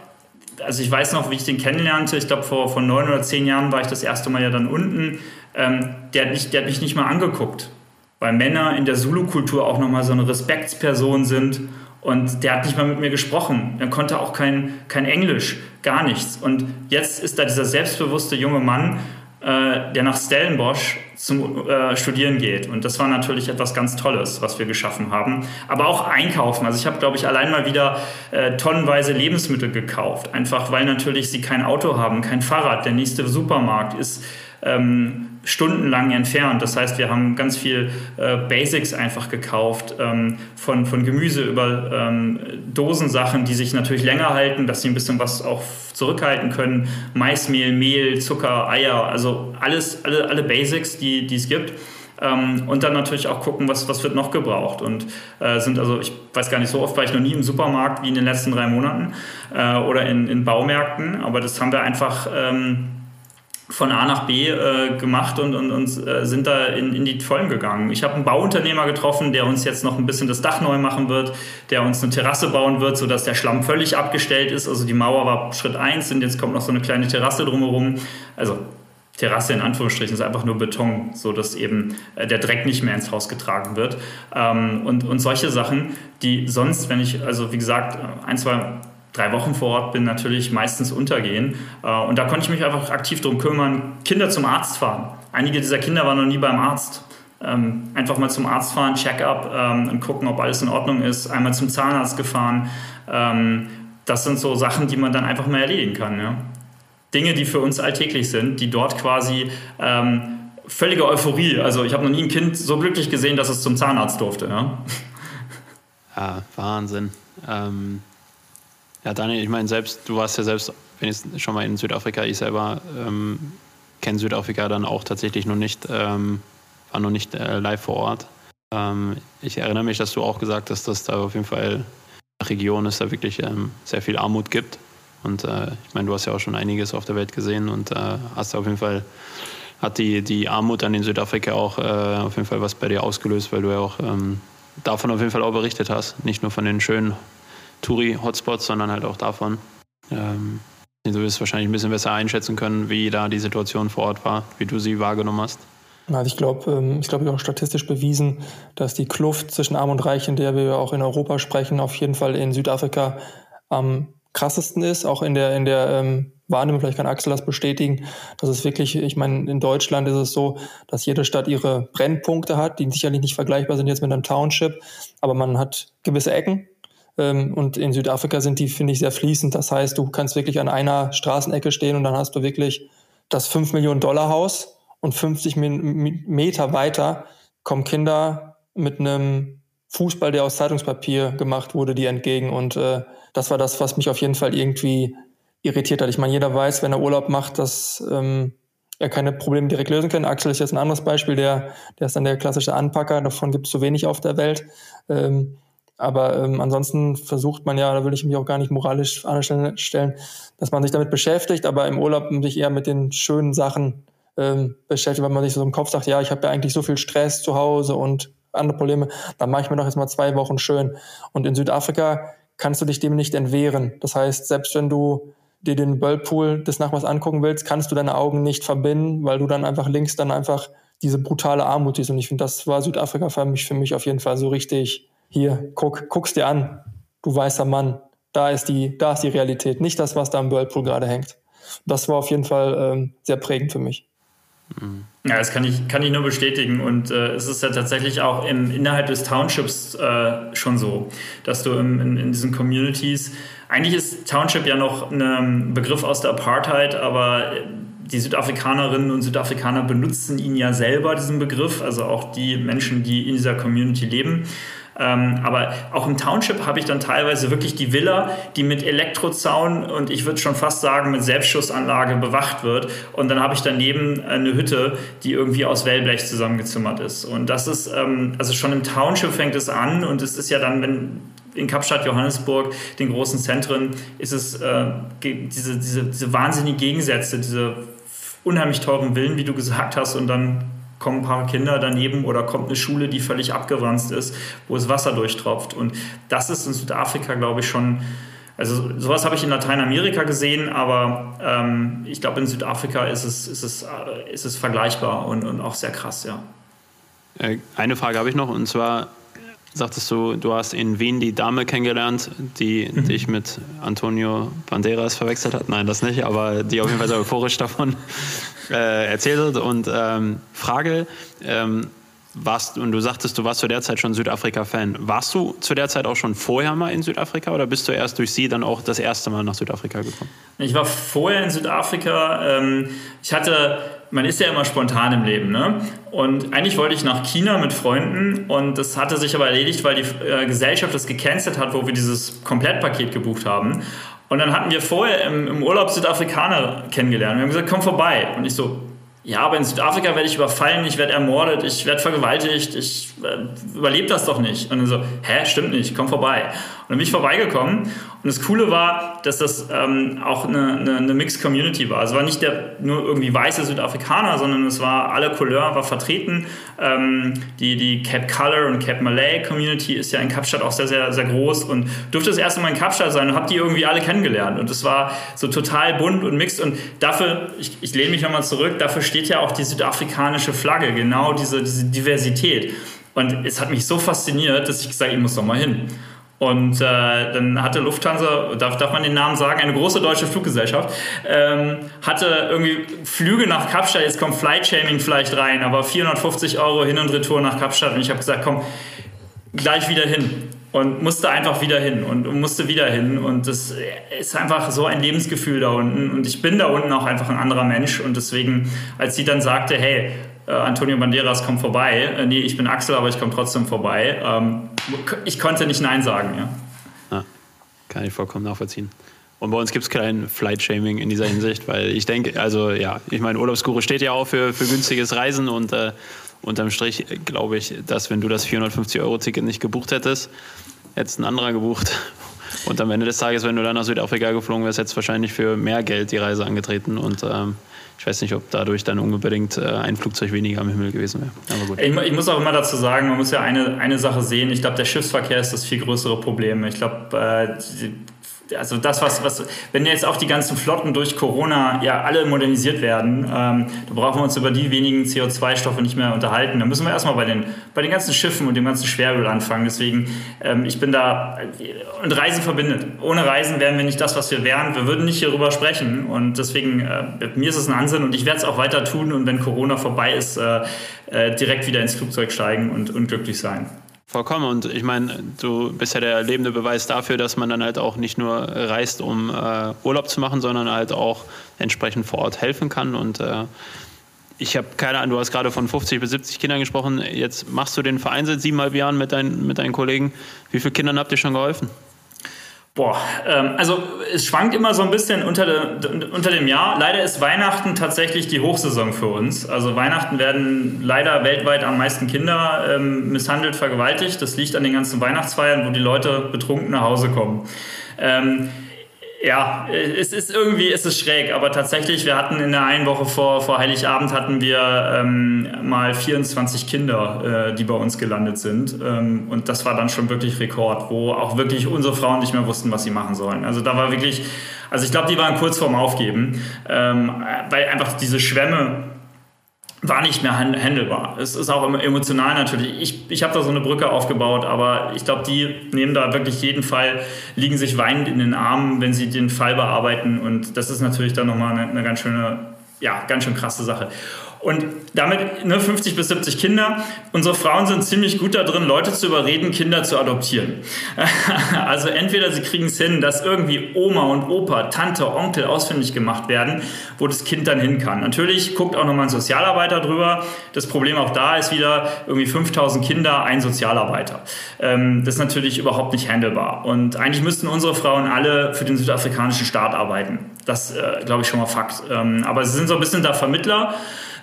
Speaker 1: also ich weiß noch, wie ich den kennenlernte. Ich glaube, vor, vor neun oder zehn Jahren war ich das erste Mal ja dann unten. Ähm, der, hat mich, der hat mich nicht mal angeguckt, weil Männer in der Zulu-Kultur auch nochmal so eine Respektsperson sind. Und der hat nicht mal mit mir gesprochen. Er konnte auch kein, kein Englisch, gar nichts. Und jetzt ist da dieser selbstbewusste junge Mann äh, der nach Stellenbosch zum äh, Studieren geht. Und das war natürlich etwas ganz Tolles, was wir geschaffen haben. Aber auch einkaufen. Also ich habe, glaube ich, allein mal wieder äh, tonnenweise Lebensmittel gekauft. Einfach weil natürlich sie kein Auto haben, kein Fahrrad. Der nächste Supermarkt ist ähm, stundenlang entfernt. Das heißt, wir haben ganz viel äh, Basics einfach gekauft, ähm, von, von Gemüse über ähm, Dosensachen, die sich natürlich länger halten, dass sie ein bisschen was auch zurückhalten können. Maismehl, Mehl, Zucker, Eier, also alles, alle, alle Basics, die, die es gibt. Ähm, und dann natürlich auch gucken, was, was wird noch gebraucht. Und äh, sind also, ich weiß gar nicht, so oft war ich noch nie im Supermarkt wie in den letzten drei Monaten äh, oder in, in Baumärkten, aber das haben wir einfach ähm, von A nach B äh, gemacht und, und, und äh, sind da in, in die Vollen gegangen. Ich habe einen Bauunternehmer getroffen, der uns jetzt noch ein bisschen das Dach neu machen wird, der uns eine Terrasse bauen wird, sodass der Schlamm völlig abgestellt ist. Also die Mauer war Schritt eins und jetzt kommt noch so eine kleine Terrasse drumherum. Also Terrasse in Anführungsstrichen ist einfach nur Beton, so dass eben äh, der Dreck nicht mehr ins Haus getragen wird. Ähm, und, und solche Sachen, die sonst, wenn ich, also wie gesagt, ein, zwei drei Wochen vor Ort bin, natürlich meistens untergehen. Äh, und da konnte ich mich einfach aktiv darum kümmern, Kinder zum Arzt fahren. Einige dieser Kinder waren noch nie beim Arzt. Ähm, einfach mal zum Arzt fahren, Check-up ähm, und gucken, ob alles in Ordnung ist. Einmal zum Zahnarzt gefahren. Ähm, das sind so Sachen, die man dann einfach mal erledigen kann. Ja? Dinge, die für uns alltäglich sind, die dort quasi ähm, völlige Euphorie. Also ich habe noch nie ein Kind so glücklich gesehen, dass es zum Zahnarzt durfte. Ja,
Speaker 3: ja Wahnsinn. Ja, Daniel, ich meine, selbst, du warst ja selbst wenigstens schon mal in Südafrika. Ich selber ähm, kenne Südafrika dann auch tatsächlich noch nicht, ähm, war noch nicht äh, live vor Ort. Ähm, ich erinnere mich, dass du auch gesagt hast, dass da auf jeden Fall Region ist, da wirklich ähm, sehr viel Armut gibt. Und äh, ich meine, du hast ja auch schon einiges auf der Welt gesehen und äh, hast auf jeden Fall, hat die, die Armut dann in Südafrika auch äh, auf jeden Fall was bei dir ausgelöst, weil du ja auch ähm, davon auf jeden Fall auch berichtet hast. Nicht nur von den schönen Touri-Hotspots, sondern halt auch davon. Ähm, du wirst wahrscheinlich ein bisschen besser einschätzen können, wie da die Situation vor Ort war, wie du sie wahrgenommen hast.
Speaker 4: Also ich glaube, ähm, ich glaube auch statistisch bewiesen, dass die Kluft zwischen Arm und Reich, in der wir auch in Europa sprechen, auf jeden Fall in Südafrika am krassesten ist, auch in der, in der ähm, Wahrnehmung, vielleicht kann Axel das bestätigen, dass es wirklich, ich meine, in Deutschland ist es so, dass jede Stadt ihre Brennpunkte hat, die sicherlich nicht vergleichbar sind jetzt mit einem Township, aber man hat gewisse Ecken, und in Südafrika sind die, finde ich, sehr fließend. Das heißt, du kannst wirklich an einer Straßenecke stehen und dann hast du wirklich das 5 Millionen Dollar Haus und 50 Meter weiter kommen Kinder mit einem Fußball, der aus Zeitungspapier gemacht wurde, die entgegen. Und äh, das war das, was mich auf jeden Fall irgendwie irritiert hat. Ich meine, jeder weiß, wenn er Urlaub macht, dass ähm, er keine Probleme direkt lösen kann. Axel ist jetzt ein anderes Beispiel, der, der ist dann der klassische Anpacker, davon gibt es zu wenig auf der Welt. Ähm, aber ähm, ansonsten versucht man ja, da will ich mich auch gar nicht moralisch anstellen, dass man sich damit beschäftigt, aber im Urlaub sich eher mit den schönen Sachen ähm, beschäftigt, weil man sich so im Kopf sagt, ja, ich habe ja eigentlich so viel Stress zu Hause und andere Probleme, dann mache ich mir doch jetzt mal zwei Wochen schön. Und in Südafrika kannst du dich dem nicht entwehren. Das heißt, selbst wenn du dir den Whirlpool des Nachbars angucken willst, kannst du deine Augen nicht verbinden, weil du dann einfach links dann einfach diese brutale Armut siehst. Und ich finde, das war Südafrika für mich, für mich auf jeden Fall so richtig hier, guck, guck's dir an, du weißer Mann, da ist die, da ist die Realität, nicht das, was da im Whirlpool gerade hängt. Das war auf jeden Fall ähm, sehr prägend für mich.
Speaker 1: Ja, das kann ich, kann ich nur bestätigen. Und äh, es ist ja tatsächlich auch im, innerhalb des Townships äh, schon so, dass du im, in, in, diesen Communities, eigentlich ist Township ja noch ein Begriff aus der Apartheid, aber die Südafrikanerinnen und Südafrikaner benutzen ihn ja selber, diesen Begriff, also auch die Menschen, die in dieser Community leben. Ähm, aber auch im Township habe ich dann teilweise wirklich die Villa, die mit Elektrozaun und ich würde schon fast sagen mit Selbstschussanlage bewacht wird. Und dann habe ich daneben eine Hütte, die irgendwie aus Wellblech zusammengezimmert ist. Und das ist, ähm, also schon im Township fängt es an und es ist ja dann, wenn in Kapstadt, Johannesburg, den großen Zentren, ist es äh, diese, diese, diese wahnsinnigen Gegensätze, diese unheimlich teuren Villen, wie du gesagt hast, und dann kommen ein paar Kinder daneben oder kommt eine Schule, die völlig abgeranzt ist, wo es Wasser durchtropft. Und das ist in Südafrika, glaube ich, schon. Also sowas habe ich in Lateinamerika gesehen, aber ähm, ich glaube, in Südafrika ist es, ist es, äh, ist es vergleichbar und, und auch sehr krass, ja.
Speaker 3: Äh, eine Frage habe ich noch, und zwar sagtest du, du hast in Wien die Dame kennengelernt, die mhm. dich mit Antonio Banderas verwechselt hat. Nein, das nicht, aber die auf jeden Fall so euphorisch davon äh, erzählt hat. Und ähm, Frage, ähm, warst, und du sagtest, du warst zu der Zeit schon Südafrika-Fan. Warst du zu der Zeit auch schon vorher mal in Südafrika oder bist du erst durch sie dann auch das erste Mal nach Südafrika gekommen?
Speaker 1: Ich war vorher in Südafrika. Ähm, ich hatte man ist ja immer spontan im Leben, ne? Und eigentlich wollte ich nach China mit Freunden und das hatte sich aber erledigt, weil die äh, Gesellschaft das gecancelt hat, wo wir dieses Komplettpaket gebucht haben. Und dann hatten wir vorher im, im Urlaub Südafrikaner kennengelernt. Wir haben gesagt, komm vorbei. Und ich so, ja, aber in Südafrika werde ich überfallen, ich werde ermordet, ich werde vergewaltigt, ich äh, überlebe das doch nicht. Und dann so, hä, stimmt nicht, komm vorbei. Und dann bin ich vorbeigekommen. Und das Coole war, dass das ähm, auch eine, eine, eine Mixed Community war. Es war nicht der nur irgendwie weiße Südafrikaner, sondern es war alle Couleur war vertreten. Ähm, die, die Cape Color und Cape Malay Community ist ja in Kapstadt auch sehr, sehr, sehr groß und durfte das erste Mal in Kapstadt sein und habe die irgendwie alle kennengelernt. Und es war so total bunt und mixed. Und dafür, ich, ich lehne mich nochmal zurück, dafür steht ja auch die südafrikanische Flagge, genau diese, diese Diversität. Und es hat mich so fasziniert, dass ich gesagt ich muss doch mal hin. Und äh, dann hatte Lufthansa, darf, darf man den Namen sagen, eine große deutsche Fluggesellschaft, ähm, hatte irgendwie Flüge nach Kapstadt, jetzt kommt Flight-Shaming vielleicht rein, aber 450 Euro Hin- und Retour nach Kapstadt. Und ich habe gesagt, komm, gleich wieder hin. Und musste einfach wieder hin und, musste wieder hin. Und das ist einfach so ein Lebensgefühl da unten. Und ich bin da unten auch einfach ein anderer Mensch. Und deswegen, als sie dann sagte, hey, äh, Antonio Banderas kommt vorbei. Äh, nee, ich bin Axel, aber ich komme trotzdem vorbei. Ähm, ich konnte nicht Nein sagen, ja.
Speaker 3: Ah, kann ich vollkommen nachvollziehen. Und bei uns gibt es kein Flight-Shaming in dieser Hinsicht, weil ich denke, also ja, ich meine, Urlaubsguru steht ja auch für, für günstiges Reisen und äh, unterm Strich glaube ich, dass wenn du das 450-Euro-Ticket nicht gebucht hättest, hättest ein anderer gebucht. Und am Ende des Tages, wenn du dann nach Südafrika geflogen wärst, hättest du wahrscheinlich für mehr Geld die Reise angetreten. Und ähm, ich weiß nicht, ob dadurch dann unbedingt äh, ein Flugzeug weniger am Himmel gewesen wäre.
Speaker 1: Ich, ich, muss auch immer dazu sagen, man muss ja eine, eine Sache sehen. Ich glaube, der Schiffsverkehr ist das viel größere Problem. Ich glaube, äh, also das, was, was, wenn jetzt auch die ganzen Flotten durch Corona ja alle modernisiert werden, ähm, da brauchen wir uns über die wenigen CO2-Stoffe nicht mehr unterhalten. Da müssen wir erstmal bei den, bei den ganzen Schiffen und dem ganzen Schweröl anfangen. Deswegen, ähm, ich bin da, und Reisen verbindet. Ohne Reisen wären wir nicht das, was wir wären. Wir würden nicht hierüber sprechen. Und deswegen, äh, mir ist es ein Ansinn und ich werde es auch weiter tun und wenn Corona vorbei ist, äh, äh, direkt wieder ins Flugzeug steigen und, und glücklich sein.
Speaker 3: Vollkommen. Und ich meine, du bist ja der lebende Beweis dafür, dass man dann halt auch nicht nur reist, um äh, Urlaub zu machen, sondern halt auch entsprechend vor Ort helfen kann. Und äh, ich habe keine Ahnung, du hast gerade von 50 bis 70 Kindern gesprochen. Jetzt machst du den Verein seit siebeneinhalb Jahren mit, dein, mit deinen Kollegen. Wie vielen Kindern habt ihr schon geholfen?
Speaker 1: Boah, ähm, also es schwankt immer so ein bisschen unter, unter dem Jahr. Leider ist Weihnachten tatsächlich die Hochsaison für uns. Also Weihnachten werden leider weltweit am meisten Kinder ähm, misshandelt, vergewaltigt. Das liegt an den ganzen Weihnachtsfeiern, wo die Leute betrunken nach Hause kommen. Ähm, ja, es ist irgendwie, es ist schräg, aber tatsächlich, wir hatten in der einen Woche vor, vor Heiligabend hatten wir ähm, mal 24 Kinder, äh, die bei uns gelandet sind. Ähm, und das war dann schon wirklich Rekord, wo auch wirklich unsere Frauen nicht mehr wussten, was sie machen sollen. Also da war wirklich, also ich glaube, die waren kurz vorm Aufgeben, ähm, weil einfach diese Schwämme war nicht mehr handelbar. Es ist auch emotional natürlich. Ich, ich habe da so eine Brücke aufgebaut, aber ich glaube, die nehmen da wirklich jeden Fall, liegen sich weinend in den Armen, wenn sie den Fall bearbeiten. Und das ist natürlich dann nochmal eine, eine ganz schöne, ja, ganz schön krasse Sache. Und damit ne, 50 bis 70 Kinder. Unsere Frauen sind ziemlich gut da drin, Leute zu überreden, Kinder zu adoptieren. also entweder sie kriegen es hin, dass irgendwie Oma und Opa, Tante, Onkel ausfindig gemacht werden, wo das Kind dann hin kann. Natürlich guckt auch nochmal ein Sozialarbeiter drüber. Das Problem auch da ist wieder irgendwie 5000 Kinder, ein Sozialarbeiter. Ähm, das ist natürlich überhaupt nicht handelbar. Und eigentlich müssten unsere Frauen alle für den südafrikanischen Staat arbeiten. Das äh, glaube ich schon mal Fakt. Ähm, aber sie sind so ein bisschen da Vermittler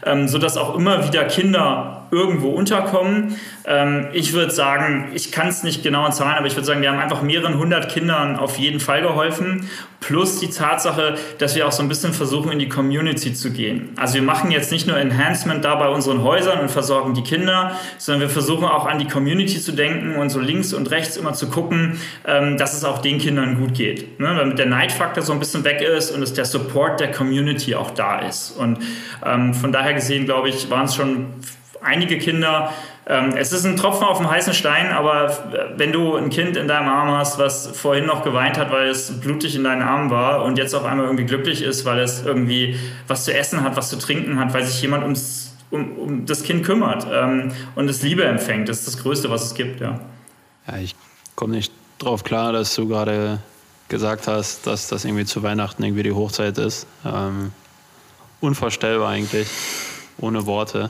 Speaker 1: ähm, sodass auch immer wieder Kinder irgendwo unterkommen. Ähm, ich würde sagen, ich kann es nicht genau zahlen, aber ich würde sagen, wir haben einfach mehreren hundert Kindern auf jeden Fall geholfen. Plus die Tatsache, dass wir auch so ein bisschen versuchen, in die Community zu gehen. Also wir machen jetzt nicht nur Enhancement da bei unseren Häusern und versorgen die Kinder, sondern wir versuchen auch an die Community zu denken und so links und rechts immer zu gucken, ähm, dass es auch den Kindern gut geht. Ne? Damit der Neidfaktor so ein bisschen weg ist und dass der Support der Community auch da ist. Und ähm, von daher gesehen, glaube ich, waren es schon einige Kinder. Ähm, es ist ein Tropfen auf dem heißen Stein, aber wenn du ein Kind in deinem Arm hast, was vorhin noch geweint hat, weil es blutig in deinen Armen war und jetzt auf einmal irgendwie glücklich ist, weil es irgendwie was zu essen hat, was zu trinken hat, weil sich jemand ums, um, um das Kind kümmert ähm, und es Liebe empfängt, das ist das Größte, was es gibt, ja.
Speaker 3: Ja, ich komme nicht drauf klar, dass du gerade gesagt hast, dass das irgendwie zu Weihnachten irgendwie die Hochzeit ist. Ähm, unvorstellbar eigentlich, ohne Worte.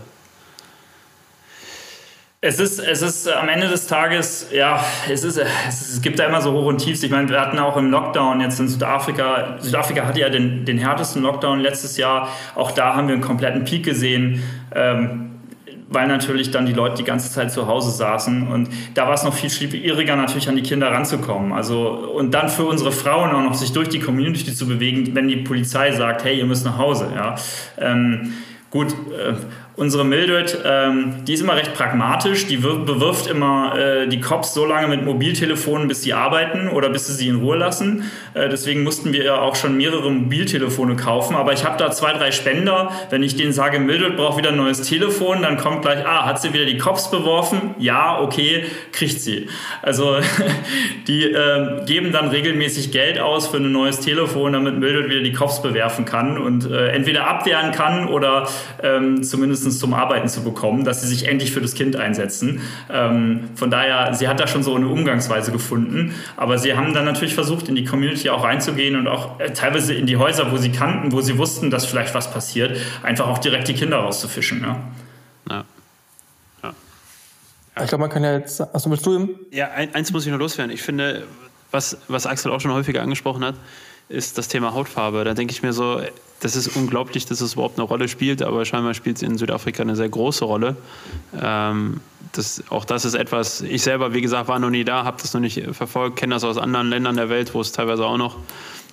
Speaker 1: Es ist, es ist äh, am Ende des Tages, ja, es, ist, es, gibt da immer so Hoch und Tiefs. Ich meine, wir hatten auch im Lockdown jetzt in Südafrika, Südafrika hatte ja den, den härtesten Lockdown letztes Jahr. Auch da haben wir einen kompletten Peak gesehen. Ähm, weil natürlich dann die Leute die ganze Zeit zu Hause saßen und da war es noch viel schwieriger natürlich an die Kinder ranzukommen. Also und dann für unsere Frauen auch noch sich durch die Community zu bewegen, wenn die Polizei sagt, hey, ihr müsst nach Hause. Ja. Ähm, gut, äh, Unsere Mildred, ähm, die ist immer recht pragmatisch. Die bewirft immer äh, die Cops so lange mit Mobiltelefonen, bis sie arbeiten oder bis sie sie in Ruhe lassen. Äh, deswegen mussten wir ja auch schon mehrere Mobiltelefone kaufen. Aber ich habe da zwei, drei Spender. Wenn ich denen sage, Mildred braucht wieder ein neues Telefon, dann kommt gleich, ah, hat sie wieder die Cops beworfen? Ja, okay, kriegt sie. Also die äh, geben dann regelmäßig Geld aus für ein neues Telefon, damit Mildred wieder die Cops bewerfen kann und äh, entweder abwehren kann oder ähm, zumindest zumindest zum Arbeiten zu bekommen, dass sie sich endlich für das Kind einsetzen. Ähm, von daher, sie hat da schon so eine Umgangsweise gefunden, aber sie haben dann natürlich versucht, in die Community auch reinzugehen und auch äh, teilweise in die Häuser, wo sie kannten, wo sie wussten, dass vielleicht was passiert, einfach auch direkt die Kinder rauszufischen. Ja. ja.
Speaker 4: Ich glaube, man kann ja jetzt. Achso, willst du ihm?
Speaker 3: Ja, eins muss ich noch loswerden. Ich finde, was, was Axel auch schon häufiger angesprochen hat, ist das Thema Hautfarbe. Da denke ich mir so, das ist unglaublich, dass es überhaupt eine Rolle spielt, aber scheinbar spielt es in Südafrika eine sehr große Rolle. Ähm, das, auch das ist etwas, ich selber, wie gesagt, war noch nie da, habe das noch nicht verfolgt, kenne das aus anderen Ländern der Welt, wo es teilweise auch noch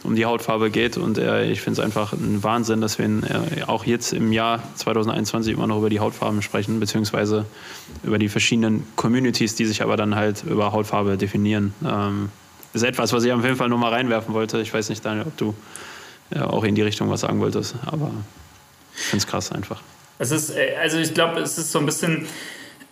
Speaker 3: um die Hautfarbe geht. Und äh, ich finde es einfach ein Wahnsinn, dass wir in, äh, auch jetzt im Jahr 2021 immer noch über die Hautfarben sprechen, beziehungsweise über die verschiedenen Communities, die sich aber dann halt über Hautfarbe definieren. Ähm, ist etwas, was ich auf jeden Fall nur mal reinwerfen wollte. Ich weiß nicht, Daniel, ob du ja, auch in die Richtung was sagen wolltest, aber ich finde es krass einfach.
Speaker 1: Es ist, äh, also ich glaube, es ist so ein bisschen,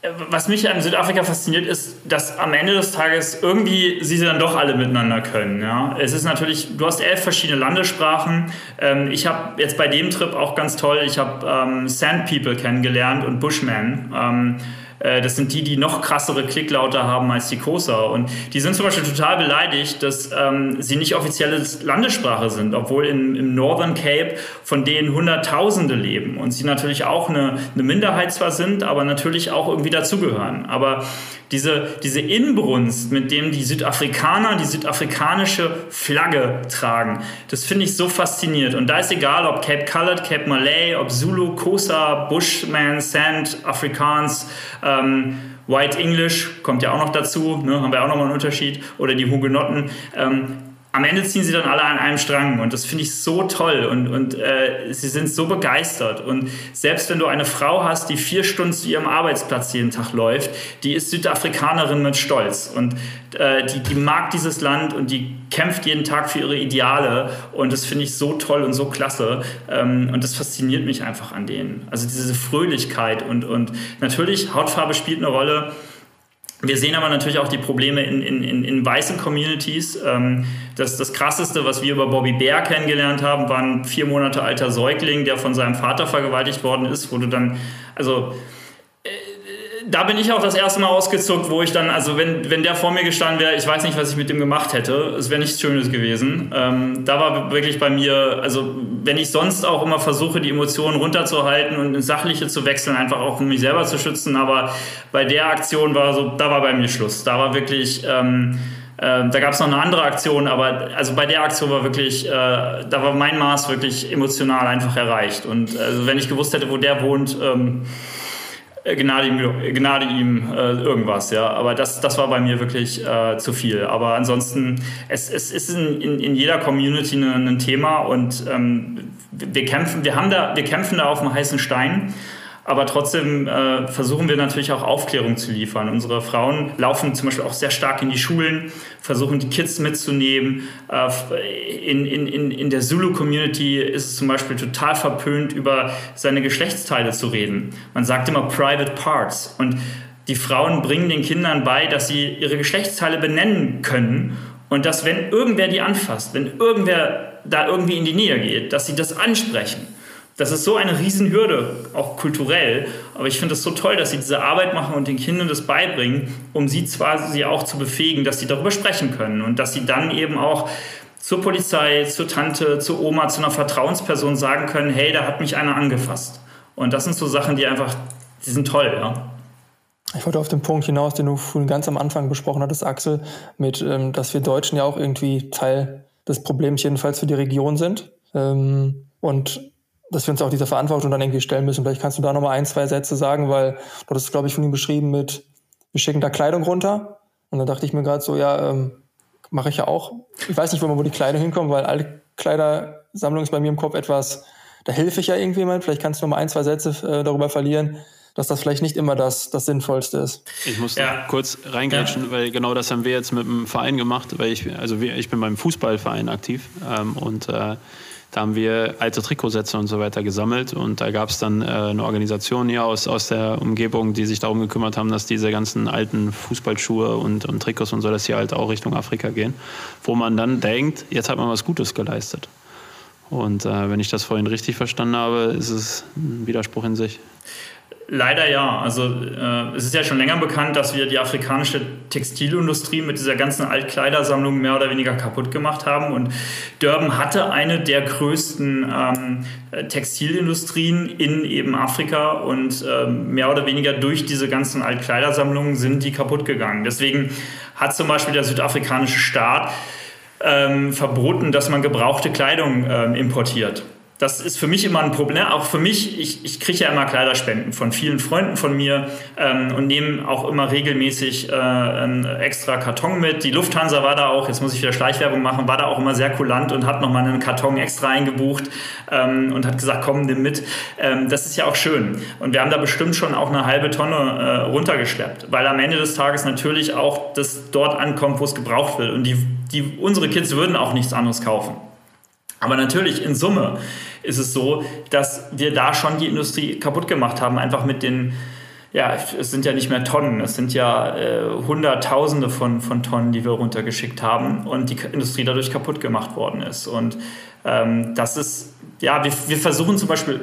Speaker 1: äh, was mich an Südafrika fasziniert, ist, dass am Ende des Tages irgendwie sie dann doch alle miteinander können. Ja? Es ist natürlich, du hast elf verschiedene Landessprachen. Ähm, ich habe jetzt bei dem Trip auch ganz toll, ich habe ähm, Sand People kennengelernt und Bushmen. Ähm, äh, das sind die, die noch krassere Klicklaute haben als die Kosa. Und die sind zum Beispiel total beleidigt, dass ähm, sie nicht offizielle Landessprache sind, obwohl in, im Northern Cape von denen Hunderttausende leben. Und sie natürlich auch eine, eine Minderheit zwar sind, aber natürlich auch irgendwie dazugehören. Aber diese, diese Inbrunst, mit dem die Südafrikaner die südafrikanische Flagge tragen, das finde ich so faszinierend. Und da ist egal, ob Cape Colored, Cape Malay, ob Zulu, Kosa, Bushman, Sand, Afrikaans, ähm, White English kommt ja auch noch dazu, ne, haben wir auch nochmal einen Unterschied, oder die Hugenotten. Ähm, am Ende ziehen sie dann alle an einem Strang und das finde ich so toll und, und äh, sie sind so begeistert und selbst wenn du eine Frau hast, die vier Stunden zu ihrem Arbeitsplatz jeden Tag läuft, die ist Südafrikanerin mit Stolz und äh, die, die mag dieses Land und die kämpft jeden Tag für ihre Ideale und das finde ich so toll und so klasse ähm, und das fasziniert mich einfach an denen. Also diese Fröhlichkeit und, und natürlich Hautfarbe spielt eine Rolle, wir sehen aber natürlich auch die Probleme in, in, in, in weißen Communities. Ähm, das, das Krasseste, was wir über Bobby Bear kennengelernt haben, war ein vier Monate alter Säugling, der von seinem Vater vergewaltigt worden ist, wo du dann, also da bin ich auch das erste Mal ausgezuckt, wo ich dann, also wenn, wenn der vor mir gestanden wäre, ich weiß nicht, was ich mit dem gemacht hätte. Es wäre nichts Schönes gewesen. Ähm, da war wirklich bei mir, also wenn ich sonst auch immer versuche, die Emotionen runterzuhalten und ins Sachliche zu wechseln, einfach auch um mich selber zu schützen, aber bei der Aktion war so, da war bei mir Schluss. Da war wirklich, ähm, äh, da gab es noch eine andere Aktion, aber also bei der Aktion war wirklich, äh, da war mein Maß wirklich emotional einfach erreicht. Und also wenn ich gewusst hätte, wo der wohnt, ähm, äh, Gnade ihm, Gnade ihm äh, irgendwas, ja. Aber das, das war bei mir wirklich äh, zu viel. Aber ansonsten, es, es ist in, in, in jeder Community ein, ein Thema und ähm, wir kämpfen, wir haben da, wir kämpfen da auf dem heißen Stein. Aber trotzdem äh, versuchen wir natürlich auch Aufklärung zu liefern. Unsere Frauen laufen zum Beispiel auch sehr stark in die Schulen, versuchen die Kids mitzunehmen. Äh, in, in, in der Zulu-Community ist es zum Beispiel total verpönt, über seine Geschlechtsteile zu reden. Man sagt immer Private Parts. Und die Frauen bringen den Kindern bei, dass sie ihre Geschlechtsteile benennen können und dass, wenn irgendwer die anfasst, wenn irgendwer da irgendwie in die Nähe geht, dass sie das ansprechen. Das ist so eine Riesenhürde, auch kulturell. Aber ich finde es so toll, dass sie diese Arbeit machen und den Kindern das beibringen, um sie zwar sie auch zu befähigen, dass sie darüber sprechen können und dass sie dann eben auch zur Polizei, zur Tante, zur Oma, zu einer Vertrauensperson sagen können, hey, da hat mich einer angefasst. Und das sind so Sachen, die einfach, die sind toll, ja.
Speaker 4: Ich wollte auf den Punkt hinaus, den du vorhin ganz am Anfang besprochen hattest, Axel, mit, ähm, dass wir Deutschen ja auch irgendwie Teil des Problems jedenfalls für die Region sind. Ähm, und dass wir uns auch dieser Verantwortung dann irgendwie stellen müssen. Vielleicht kannst du da nochmal ein, zwei Sätze sagen, weil du hast es, glaube ich, von ihm beschrieben mit, wir schicken da Kleidung runter. Und dann dachte ich mir gerade so, ja, ähm, mache ich ja auch. Ich weiß nicht, wo man wo die Kleidung hinkommt, weil alle Kleidersammlung ist bei mir im Kopf etwas, da helfe ich ja irgendwie mal. Vielleicht kannst du noch mal ein, zwei Sätze äh, darüber verlieren, dass das vielleicht nicht immer das, das Sinnvollste ist.
Speaker 3: Ich muss ja. kurz reingrätschen, ja. weil genau das haben wir jetzt mit dem Verein gemacht, weil ich, also wir, ich bin beim Fußballverein aktiv ähm, und äh, da haben wir alte Trikotsätze und so weiter gesammelt und da gab es dann äh, eine Organisation hier aus, aus der Umgebung, die sich darum gekümmert haben, dass diese ganzen alten Fußballschuhe und, und Trikots und so, dass die halt auch Richtung Afrika gehen, wo man dann denkt, jetzt hat man was Gutes geleistet. Und äh, wenn ich das vorhin richtig verstanden habe, ist es ein Widerspruch in sich.
Speaker 1: Leider ja. Also äh, es ist ja schon länger bekannt, dass wir die afrikanische Textilindustrie mit dieser ganzen Altkleidersammlung mehr oder weniger kaputt gemacht haben. Und Durban hatte eine der größten ähm, Textilindustrien in eben Afrika und äh, mehr oder weniger durch diese ganzen Altkleidersammlungen sind die kaputt gegangen. Deswegen hat zum Beispiel der südafrikanische Staat ähm, verboten, dass man gebrauchte Kleidung ähm, importiert. Das ist für mich immer ein Problem. Auch für mich, ich, ich kriege ja immer Kleiderspenden von vielen Freunden von mir ähm, und nehme auch immer regelmäßig äh, einen extra Karton mit. Die Lufthansa war da auch, jetzt muss ich wieder Schleichwerbung machen, war da auch immer sehr kulant und hat nochmal einen Karton extra eingebucht ähm, und hat gesagt, komm, nimm mit. Ähm, das ist ja auch schön. Und wir haben da bestimmt schon auch eine halbe Tonne äh, runtergeschleppt, weil am Ende des Tages natürlich auch das dort ankommt, wo es gebraucht wird. Und die, die, unsere Kids würden auch nichts anderes kaufen. Aber natürlich in Summe ist es so, dass wir da schon die Industrie kaputt gemacht haben, einfach mit den, ja, es sind ja nicht mehr Tonnen, es sind ja äh, Hunderttausende von, von Tonnen, die wir runtergeschickt haben und die Industrie dadurch kaputt gemacht worden ist. Und ähm, das ist, ja, wir, wir versuchen zum Beispiel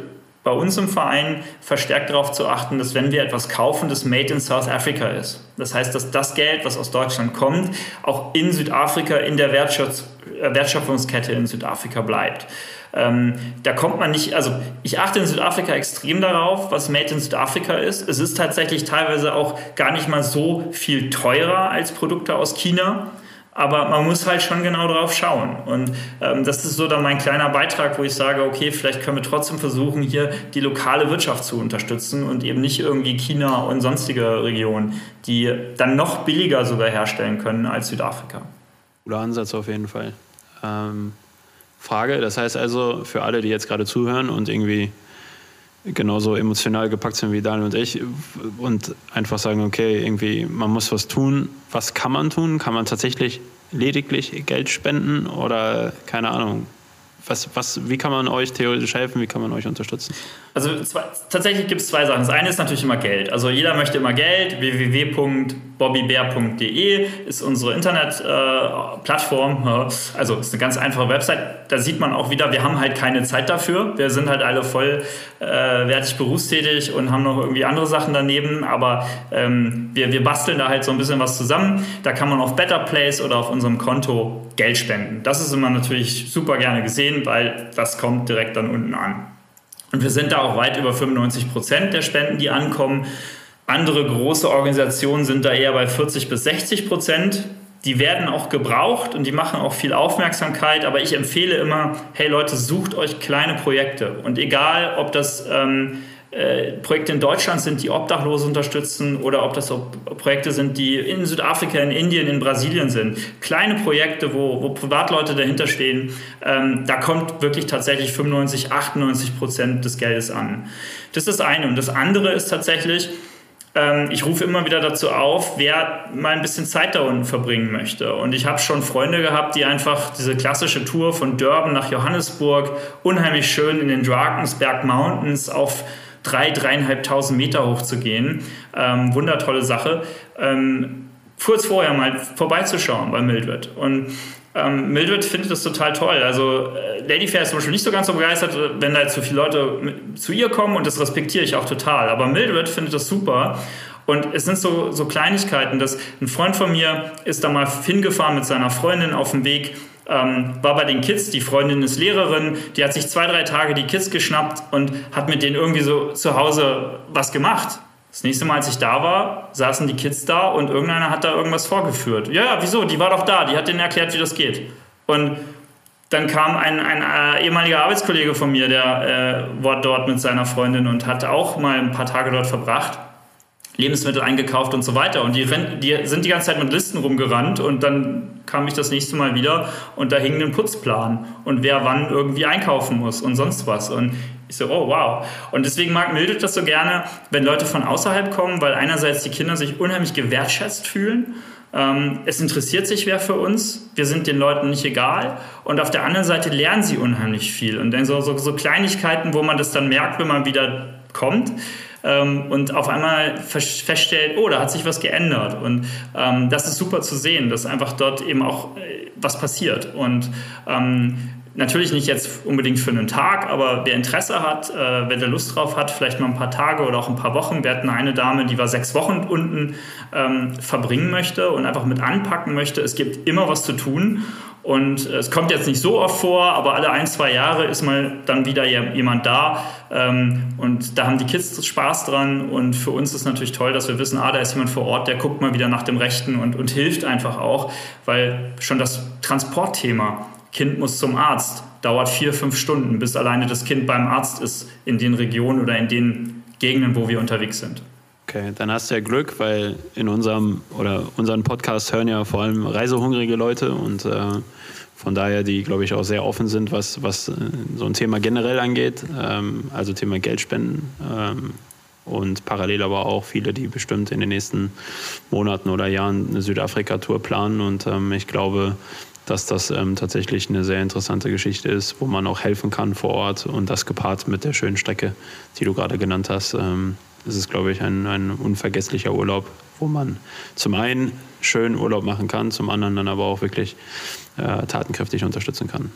Speaker 1: bei uns im Verein verstärkt darauf zu achten, dass wenn wir etwas kaufen, das Made in South Africa ist. Das heißt, dass das Geld, was aus Deutschland kommt, auch in Südafrika in der Wertschöpfungskette in Südafrika bleibt. Ähm, da kommt man nicht, also ich achte in Südafrika extrem darauf, was Made in Südafrika ist. Es ist tatsächlich teilweise auch gar nicht mal so viel teurer als Produkte aus China. Aber man muss halt schon genau drauf schauen. Und ähm, das ist so dann mein kleiner Beitrag, wo ich sage, okay, vielleicht können wir trotzdem versuchen, hier die lokale Wirtschaft zu unterstützen und eben nicht irgendwie China und sonstige Regionen, die dann noch billiger sogar herstellen können als Südafrika.
Speaker 3: Cooler Ansatz auf jeden Fall. Ähm, Frage, das heißt also für alle, die jetzt gerade zuhören und irgendwie genauso emotional gepackt sind wie Daniel und ich und einfach sagen, okay, irgendwie, man muss was tun. Was kann man tun? Kann man tatsächlich lediglich Geld spenden oder keine Ahnung? Was, was, wie kann man euch theoretisch helfen? Wie kann man euch unterstützen?
Speaker 1: Also zwei, tatsächlich gibt es zwei Sachen. Das eine ist natürlich immer Geld. Also jeder möchte immer Geld. www.bobbybär.de ist unsere Internetplattform. Äh, also ist eine ganz einfache Website. Da sieht man auch wieder, wir haben halt keine Zeit dafür. Wir sind halt alle voll äh, berufstätig und haben noch irgendwie andere Sachen daneben. Aber ähm, wir, wir basteln da halt so ein bisschen was zusammen. Da kann man auf Better Place oder auf unserem Konto Geld spenden. Das ist immer natürlich super gerne gesehen, weil das kommt direkt dann unten an. Und wir sind da auch weit über 95 Prozent der Spenden, die ankommen. Andere große Organisationen sind da eher bei 40 bis 60 Prozent. Die werden auch gebraucht und die machen auch viel Aufmerksamkeit, aber ich empfehle immer, hey Leute, sucht euch kleine Projekte. Und egal, ob das ähm, äh, Projekte in Deutschland sind, die Obdachlose unterstützen oder ob das Projekte sind, die in Südafrika, in Indien, in Brasilien sind. Kleine Projekte, wo, wo Privatleute dahinter stehen, ähm, da kommt wirklich tatsächlich 95, 98 Prozent des Geldes an. Das ist das eine. Und das andere ist tatsächlich, ähm, ich rufe immer wieder dazu auf, wer mal ein bisschen Zeit da unten verbringen möchte. Und ich habe schon Freunde gehabt, die einfach diese klassische Tour von Durban nach Johannesburg unheimlich schön in den Drakensberg Mountains auf drei, dreieinhalbtausend Meter hoch zu gehen. Ähm, wundertolle Sache. Ähm, kurz vorher mal vorbeizuschauen bei Mildred. Und ähm, Mildred findet das total toll. Also äh, Ladyfair ist zum Beispiel nicht so ganz so begeistert, wenn da jetzt so viele Leute zu ihr kommen und das respektiere ich auch total. Aber Mildred findet das super. Und es sind so, so Kleinigkeiten, dass ein Freund von mir ist da mal hingefahren mit seiner Freundin auf dem Weg ähm, war bei den Kids, die Freundin ist Lehrerin, die hat sich zwei, drei Tage die Kids geschnappt und hat mit denen irgendwie so zu Hause was gemacht. Das nächste Mal, als ich da war, saßen die Kids da und irgendeiner hat da irgendwas vorgeführt. Ja, ja, wieso? Die war doch da, die hat denen erklärt, wie das geht. Und dann kam ein, ein äh, ehemaliger Arbeitskollege von mir, der äh, war dort mit seiner Freundin und hat auch mal ein paar Tage dort verbracht. Lebensmittel eingekauft und so weiter. Und die, die, sind die ganze Zeit mit Listen rumgerannt und dann kam ich das nächste Mal wieder und da hing ein Putzplan und wer wann irgendwie einkaufen muss und sonst was. Und ich so, oh wow. Und deswegen mag Mildred das so gerne, wenn Leute von außerhalb kommen, weil einerseits die Kinder sich unheimlich gewertschätzt fühlen. Ähm, es interessiert sich wer für uns. Wir sind den Leuten nicht egal. Und auf der anderen Seite lernen sie unheimlich viel. Und dann so, so, so Kleinigkeiten, wo man das dann merkt, wenn man wieder kommt ähm, und auf einmal feststellt, oh, da hat sich was geändert. Und ähm, das ist super zu sehen, dass einfach dort eben auch äh, was passiert. Und ähm, Natürlich nicht jetzt unbedingt für einen Tag, aber wer Interesse hat, äh, wer da Lust drauf hat, vielleicht mal ein paar Tage oder auch ein paar Wochen. Wir hatten eine Dame, die war sechs Wochen unten ähm, verbringen möchte und einfach mit anpacken möchte. Es gibt immer was zu tun. Und es kommt jetzt nicht so oft vor, aber alle ein, zwei Jahre ist mal dann wieder jemand da. Ähm, und da haben die Kids Spaß dran. Und für uns ist natürlich toll, dass wir wissen, ah, da ist jemand vor Ort, der guckt mal wieder nach dem Rechten und, und hilft einfach auch, weil schon das Transportthema, Kind muss zum Arzt, dauert vier, fünf Stunden, bis alleine das Kind beim Arzt ist in den Regionen oder in den Gegenden, wo wir unterwegs sind.
Speaker 3: Okay, dann hast du ja Glück, weil in unserem oder unseren Podcast hören ja vor allem reisehungrige Leute und äh, von daher, die, glaube ich, auch sehr offen sind, was, was äh, so ein Thema generell angeht, ähm, also Thema Geldspenden. Ähm, und parallel aber auch viele, die bestimmt in den nächsten Monaten oder Jahren eine Südafrika-Tour planen. Und ähm, ich glaube, dass das ähm, tatsächlich eine sehr interessante Geschichte ist, wo man auch helfen kann vor Ort und das gepaart mit der schönen Strecke, die du gerade genannt hast. Ist es, glaube ich, ein, ein unvergesslicher Urlaub, wo man zum einen schön Urlaub machen kann, zum anderen dann aber auch wirklich äh, tatenkräftig unterstützen kann.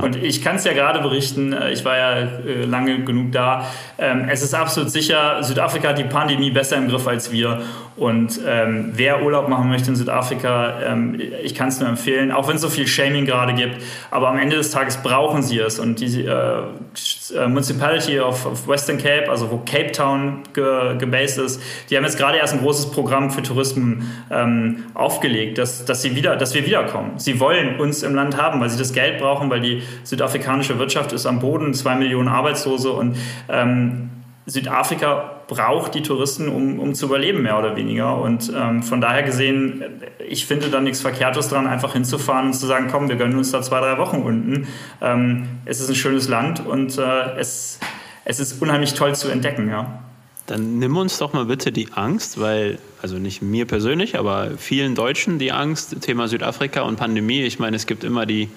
Speaker 1: Und ich kann es ja gerade berichten, äh, ich war ja äh, lange genug da. Ähm, es ist absolut sicher, Südafrika hat die Pandemie besser im Griff als wir. Und ähm, wer Urlaub machen möchte in Südafrika, ähm, ich kann es nur empfehlen, auch wenn es so viel Shaming gerade gibt. Aber am Ende des Tages brauchen sie es. Und die äh, äh Municipality of, of, Western Cape, also wo Cape Town ge, gebased ist, die haben jetzt gerade erst ein großes Programm für Tourismus ähm, aufgelegt, dass, dass, sie wieder, dass wir wiederkommen. Sie wollen uns im Land haben, weil sie das Geld brauchen, weil die südafrikanische Wirtschaft ist am Boden, zwei Millionen Arbeitslose und ähm, Südafrika braucht die Touristen, um, um zu überleben, mehr oder weniger. Und ähm, von daher gesehen, ich finde da nichts Verkehrtes dran, einfach hinzufahren und zu sagen, komm, wir gönnen uns da zwei, drei Wochen unten. Ähm, es ist ein schönes Land und äh, es, es ist unheimlich toll zu entdecken, ja.
Speaker 3: Dann nimm uns doch mal bitte die Angst, weil, also nicht mir persönlich, aber vielen Deutschen die Angst, Thema Südafrika und Pandemie. Ich meine, es gibt immer die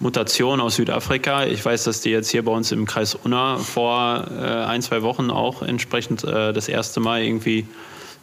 Speaker 3: Mutation aus Südafrika. Ich weiß, dass die jetzt hier bei uns im Kreis Unna vor äh, ein, zwei Wochen auch entsprechend äh, das erste Mal irgendwie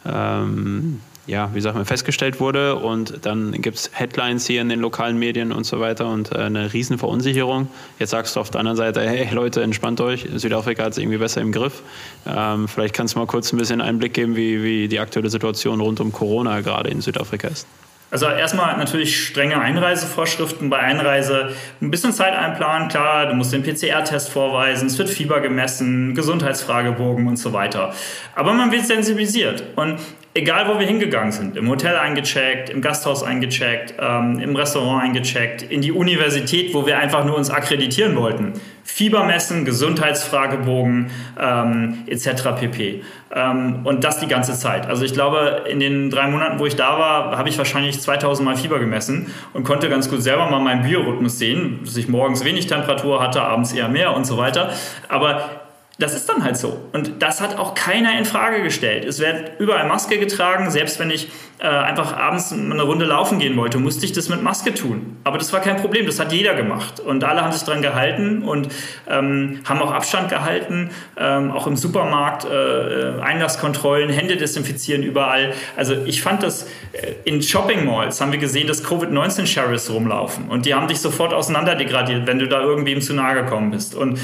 Speaker 3: ähm, ja, wie sagt man, festgestellt wurde. Und dann gibt es Headlines hier in den lokalen Medien und so weiter und äh, eine riesen Verunsicherung. Jetzt sagst du auf der anderen Seite, hey Leute, entspannt euch, Südafrika hat es irgendwie besser im Griff. Ähm, vielleicht kannst du mal kurz ein bisschen Einblick geben, wie, wie die aktuelle Situation rund um Corona gerade in Südafrika ist.
Speaker 1: Also erstmal natürlich strenge Einreisevorschriften bei Einreise. Ein bisschen Zeit einplanen, klar, du musst den PCR-Test vorweisen, es wird Fieber gemessen, Gesundheitsfragebogen und so weiter. Aber man wird sensibilisiert. Und egal wo wir hingegangen sind, im Hotel eingecheckt, im Gasthaus eingecheckt, ähm, im Restaurant eingecheckt, in die Universität, wo wir einfach nur uns akkreditieren wollten. Fieber messen, Gesundheitsfragebogen ähm, etc. pp. Ähm, und das die ganze Zeit. Also ich glaube, in den drei Monaten, wo ich da war, habe ich wahrscheinlich 2000 Mal Fieber gemessen und konnte ganz gut selber mal meinen Biorhythmus sehen, dass ich morgens wenig Temperatur hatte, abends eher mehr und so weiter. Aber das ist dann halt so. Und das hat auch keiner in Frage gestellt. Es wird überall Maske getragen. Selbst wenn ich äh, einfach abends eine Runde laufen gehen wollte, musste ich das mit Maske tun. Aber das war kein Problem. Das hat jeder gemacht. Und alle haben sich dran gehalten und ähm, haben auch Abstand gehalten. Ähm, auch im Supermarkt äh, Einlasskontrollen, Hände desinfizieren überall. Also ich fand das äh, in Shopping Malls haben wir gesehen, dass Covid-19-Sheriffs rumlaufen. Und die haben dich sofort auseinanderdegradiert, wenn du da irgendwie zu nahe gekommen bist. Und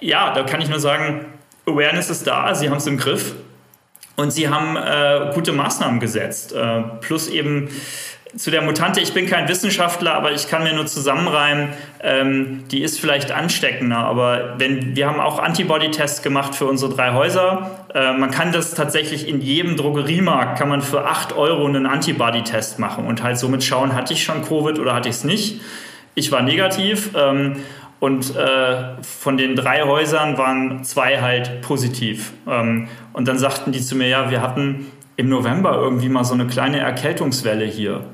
Speaker 1: ja, da kann ich nur sagen, Awareness ist da, sie haben es im Griff und sie haben äh, gute Maßnahmen gesetzt. Äh, plus eben zu der Mutante, ich bin kein Wissenschaftler, aber ich kann mir nur zusammenreimen, ähm, die ist vielleicht ansteckender. Aber wenn, wir haben auch Antibody-Tests gemacht für unsere drei Häuser. Äh, man kann das tatsächlich in jedem Drogeriemarkt, kann man für 8 Euro einen Antibody-Test machen und halt somit schauen, hatte ich schon Covid oder hatte ich es nicht. Ich war negativ. Ähm, und äh, von den drei Häusern waren zwei halt positiv. Ähm, und dann sagten die zu mir, ja, wir hatten im November irgendwie mal so eine kleine Erkältungswelle hier.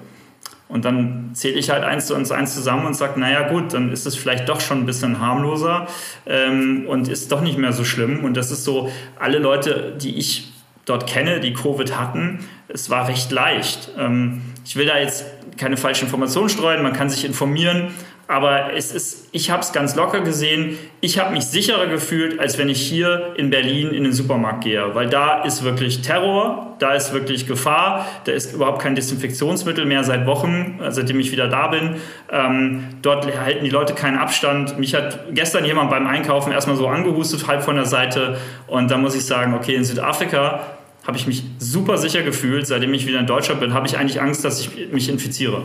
Speaker 1: Und dann zähle ich halt eins zu uns eins zusammen und sage, naja gut, dann ist es vielleicht doch schon ein bisschen harmloser ähm, und ist doch nicht mehr so schlimm. Und das ist so, alle Leute, die ich dort kenne, die Covid hatten, es war recht leicht. Ähm, ich will da jetzt keine falschen Informationen streuen, man kann sich informieren, aber es ist, ich habe es ganz locker gesehen. Ich habe mich sicherer gefühlt, als wenn ich hier in Berlin in den Supermarkt gehe, weil da ist wirklich Terror, da ist wirklich Gefahr, da ist überhaupt kein Desinfektionsmittel mehr seit Wochen, seitdem ich wieder da bin. Ähm, dort halten die Leute keinen Abstand. Mich hat gestern jemand beim Einkaufen erstmal so angehustet, halb von der Seite. Und da muss ich sagen, okay, in Südafrika habe ich mich super sicher gefühlt. Seitdem ich wieder in Deutschland bin, habe ich eigentlich Angst, dass ich mich infiziere.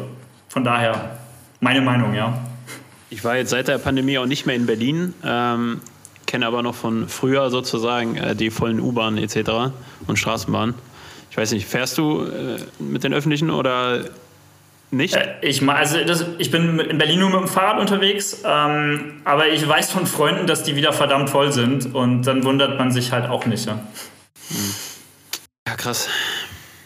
Speaker 1: Von daher meine Meinung, ja.
Speaker 3: Ich war jetzt seit der Pandemie auch nicht mehr in Berlin, ähm, kenne aber noch von früher sozusagen äh, die vollen U-Bahnen etc. und Straßenbahnen. Ich weiß nicht, fährst du äh, mit den öffentlichen oder nicht? Äh,
Speaker 1: ich, also das, ich bin in Berlin nur mit dem Fahrrad unterwegs, ähm, aber ich weiß von Freunden, dass die wieder verdammt voll sind und dann wundert man sich halt auch nicht. Ja, hm.
Speaker 3: ja krass.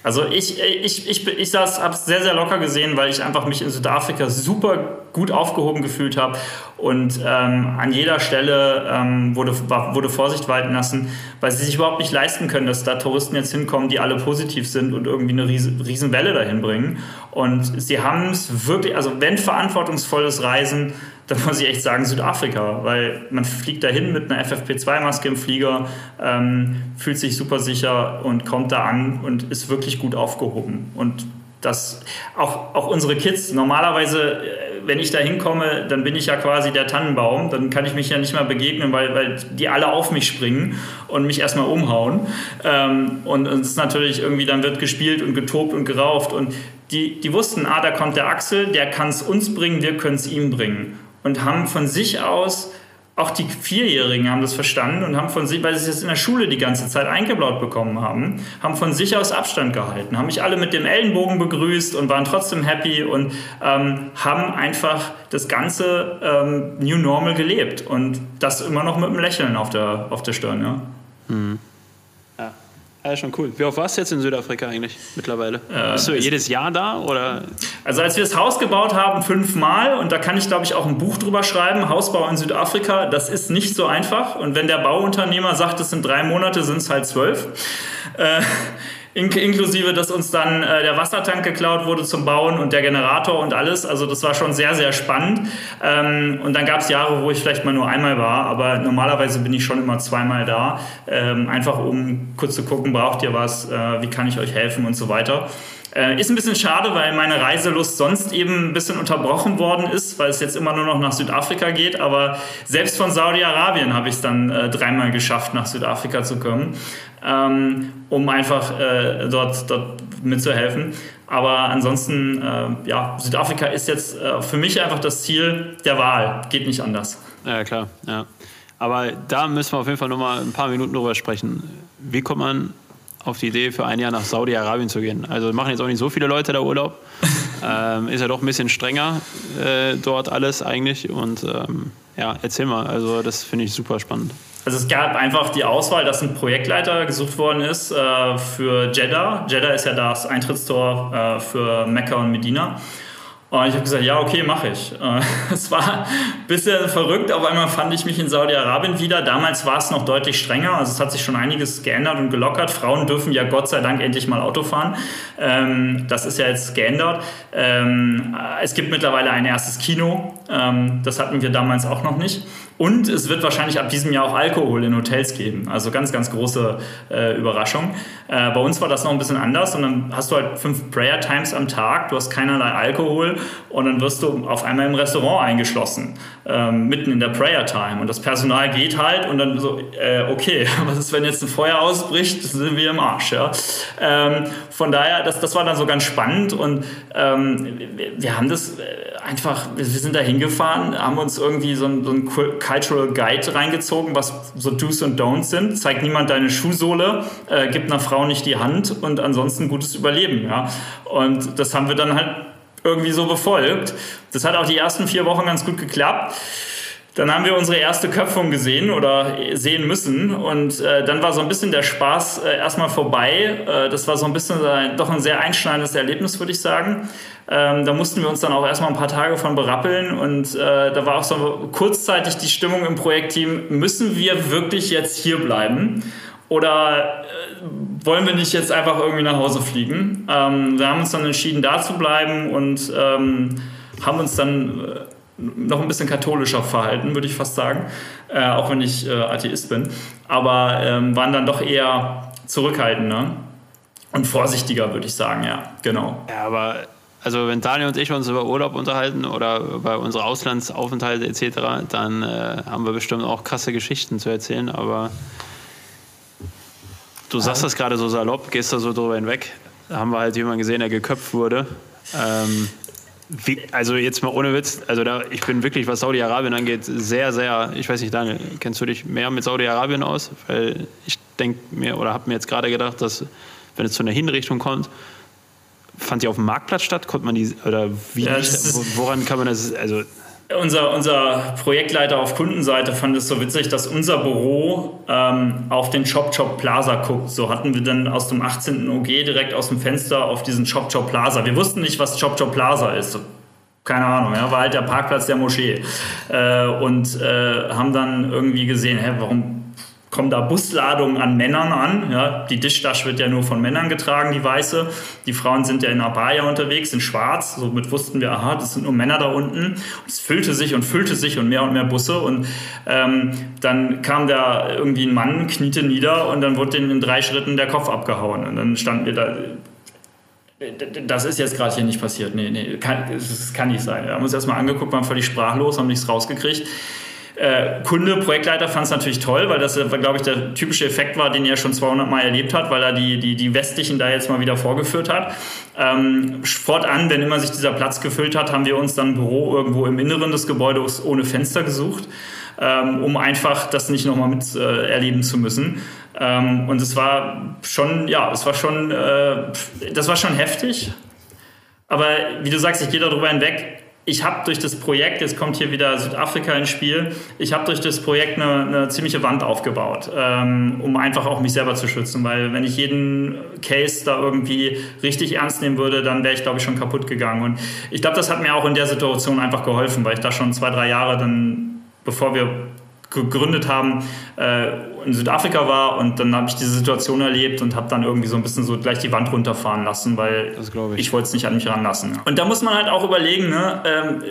Speaker 1: Also ich, ich, ich, ich habe es sehr, sehr locker gesehen, weil ich einfach mich in Südafrika super gut aufgehoben gefühlt habe und ähm, an jeder Stelle ähm, wurde, wurde Vorsicht walten lassen, weil sie sich überhaupt nicht leisten können, dass da Touristen jetzt hinkommen, die alle positiv sind und irgendwie eine riesen, riesen dahin bringen. Und sie haben es wirklich, also wenn verantwortungsvolles Reisen, dann muss ich echt sagen Südafrika, weil man fliegt dahin mit einer FFP2-Maske im Flieger, ähm, fühlt sich super sicher und kommt da an und ist wirklich gut aufgehoben. Und das auch, auch unsere Kids, normalerweise, äh, wenn ich da hinkomme, dann bin ich ja quasi der Tannenbaum, dann kann ich mich ja nicht mehr begegnen, weil, weil die alle auf mich springen und mich erstmal umhauen. Ähm, und es ist natürlich irgendwie, dann wird gespielt und getobt und gerauft und die, die wussten, ah, da kommt der Axel, der kann es uns bringen, wir können es ihm bringen. Und haben von sich aus, auch die Vierjährigen haben das verstanden und haben von sich, weil sie es in der Schule die ganze Zeit eingeblaut bekommen haben, haben von sich aus Abstand gehalten, haben mich alle mit dem Ellenbogen begrüßt und waren trotzdem happy und ähm, haben einfach das ganze ähm, New Normal gelebt und das immer noch mit einem Lächeln auf der, auf der Stirn. Ja.
Speaker 3: Mhm. Ja, schon cool. Wie oft warst du jetzt in Südafrika eigentlich mittlerweile? Äh, Bist du jedes Jahr da? Oder?
Speaker 1: Also als wir das Haus gebaut haben, fünfmal und da kann ich glaube ich auch ein Buch drüber schreiben, Hausbau in Südafrika, das ist nicht so einfach und wenn der Bauunternehmer sagt, es sind drei Monate, sind es halt zwölf. Äh, In inklusive, dass uns dann äh, der Wassertank geklaut wurde zum Bauen und der Generator und alles. Also das war schon sehr, sehr spannend. Ähm, und dann gab es Jahre, wo ich vielleicht mal nur einmal war, aber normalerweise bin ich schon immer zweimal da. Ähm, einfach um kurz zu gucken, braucht ihr was, äh, wie kann ich euch helfen und so weiter. Äh, ist ein bisschen schade, weil meine Reiselust sonst eben ein bisschen unterbrochen worden ist, weil es jetzt immer nur noch nach Südafrika geht. Aber selbst von Saudi-Arabien habe ich es dann äh, dreimal geschafft, nach Südafrika zu kommen, ähm, um einfach äh, dort, dort mitzuhelfen. Aber ansonsten, äh, ja, Südafrika ist jetzt äh, für mich einfach das Ziel der Wahl. Geht nicht anders.
Speaker 3: Ja, klar. Ja. Aber da müssen wir auf jeden Fall noch mal ein paar Minuten drüber sprechen. Wie kommt man auf die Idee, für ein Jahr nach Saudi-Arabien zu gehen. Also machen jetzt auch nicht so viele Leute da Urlaub. ähm, ist ja doch ein bisschen strenger äh, dort alles eigentlich. Und ähm, ja, erzähl mal, also das finde ich super spannend.
Speaker 1: Also es gab einfach die Auswahl, dass ein Projektleiter gesucht worden ist äh, für Jeddah. Jeddah ist ja das Eintrittstor äh, für Mekka und Medina. Und ich habe gesagt, ja, okay, mache ich. Äh, es war ein bisschen verrückt, auf einmal fand ich mich in Saudi-Arabien wieder. Damals war es noch deutlich strenger, also es hat sich schon einiges geändert und gelockert. Frauen dürfen ja Gott sei Dank endlich mal Auto fahren. Ähm, das ist ja jetzt geändert. Ähm, es gibt mittlerweile ein erstes Kino, ähm, das hatten wir damals auch noch nicht. Und es wird wahrscheinlich ab diesem Jahr auch Alkohol in Hotels geben. Also ganz, ganz große äh, Überraschung. Äh, bei uns war das noch ein bisschen anders und dann hast du halt fünf Prayer Times am Tag, du hast keinerlei Alkohol und dann wirst du auf einmal im Restaurant eingeschlossen, ähm, mitten in der Prayer Time. Und das Personal geht halt und dann so, äh, okay, was ist, wenn jetzt ein Feuer ausbricht? sind wir im Arsch. Ja? Ähm, von daher, das, das war dann so ganz spannend und ähm, wir, haben das äh, einfach, wir sind da hingefahren, haben uns irgendwie so ein, so ein Cultural Guide reingezogen, was so Do's und Don'ts sind. Zeigt niemand deine Schuhsohle, äh, gibt einer Frau nicht die Hand und ansonsten gutes Überleben. Ja? Und das haben wir dann halt irgendwie so befolgt. Das hat auch die ersten vier Wochen ganz gut geklappt. Dann haben wir unsere erste Köpfung gesehen oder sehen müssen und äh, dann war so ein bisschen der Spaß äh, erstmal vorbei. Äh, das war so ein bisschen äh, doch ein sehr einschneidendes Erlebnis, würde ich sagen. Ähm, da mussten wir uns dann auch erstmal ein paar Tage von berappeln und äh, da war auch so kurzzeitig die Stimmung im Projektteam, müssen wir wirklich jetzt hier bleiben? Oder äh, wollen wir nicht jetzt einfach irgendwie nach Hause fliegen? Ähm, wir haben uns dann entschieden, da zu bleiben und ähm, haben uns dann noch ein bisschen katholischer verhalten, würde ich fast sagen, äh, auch wenn ich äh, Atheist bin, aber ähm, waren dann doch eher zurückhaltender und vorsichtiger, würde ich sagen, ja, genau.
Speaker 3: Ja, aber also wenn Daniel und ich uns über Urlaub unterhalten oder über unsere Auslandsaufenthalte etc., dann äh, haben wir bestimmt auch krasse Geschichten zu erzählen, aber du sagst das gerade so salopp, gehst da so drüber hinweg. Da haben wir halt jemanden gesehen, der geköpft wurde. Ähm, wie, also jetzt mal ohne Witz, also da, ich bin wirklich, was Saudi-Arabien angeht, sehr, sehr, ich weiß nicht, Daniel, kennst du dich mehr mit Saudi-Arabien aus? Weil ich denke mir oder habe mir jetzt gerade gedacht, dass wenn es zu einer Hinrichtung kommt, fand die auf dem Marktplatz statt? Konnte man die, oder wie, ja, woran kann man das, also
Speaker 1: unser, unser Projektleiter auf Kundenseite fand es so witzig, dass unser Büro ähm, auf den Chop Chop Plaza guckt. So hatten wir dann aus dem 18. OG direkt aus dem Fenster auf diesen Chop Chop Plaza. Wir wussten nicht, was Chop Chop Plaza ist. Keine Ahnung, ja, war halt der Parkplatz der Moschee. Äh, und äh, haben dann irgendwie gesehen, hä, warum kommen da Busladungen an Männern an. Ja, die Dischtasche wird ja nur von Männern getragen, die weiße. Die Frauen sind ja in Abaya unterwegs, in schwarz. Somit wussten wir, aha, das sind nur Männer da unten. Und es füllte sich und füllte sich und mehr und mehr Busse. Und ähm, dann kam da irgendwie ein Mann, kniete nieder und dann wurde denen in drei Schritten der Kopf abgehauen. Und dann standen wir da, das ist jetzt gerade hier nicht passiert. Nee, nee, kann, das kann nicht sein. Wir haben uns erstmal angeguckt, waren völlig sprachlos, haben nichts rausgekriegt. Äh, Kunde, Projektleiter fand es natürlich toll, weil das, glaube ich, der typische Effekt war, den er schon 200 Mal erlebt hat, weil er die, die, die Westlichen da jetzt mal wieder vorgeführt hat. Ähm, fortan, wenn immer sich dieser Platz gefüllt hat, haben wir uns dann ein Büro irgendwo im Inneren des Gebäudes ohne Fenster gesucht, ähm, um einfach das nicht nochmal mit äh, erleben zu müssen. Ähm, und es war schon, ja, es war schon, äh, das war schon heftig. Aber wie du sagst, ich gehe darüber hinweg ich habe durch das Projekt, jetzt kommt hier wieder Südafrika ins Spiel, ich habe durch das Projekt eine, eine ziemliche Wand aufgebaut, ähm, um einfach auch mich selber zu schützen, weil wenn ich jeden Case da irgendwie richtig ernst nehmen würde, dann wäre ich, glaube ich, schon kaputt gegangen. Und ich glaube, das hat mir auch in der Situation einfach geholfen, weil ich da schon zwei, drei Jahre dann, bevor wir gegründet haben, äh, in Südafrika war und dann habe ich diese Situation erlebt und habe dann irgendwie so ein bisschen so gleich die Wand runterfahren lassen, weil ich, ich wollte es nicht an mich ranlassen. Und da muss man halt auch überlegen, ne, ähm,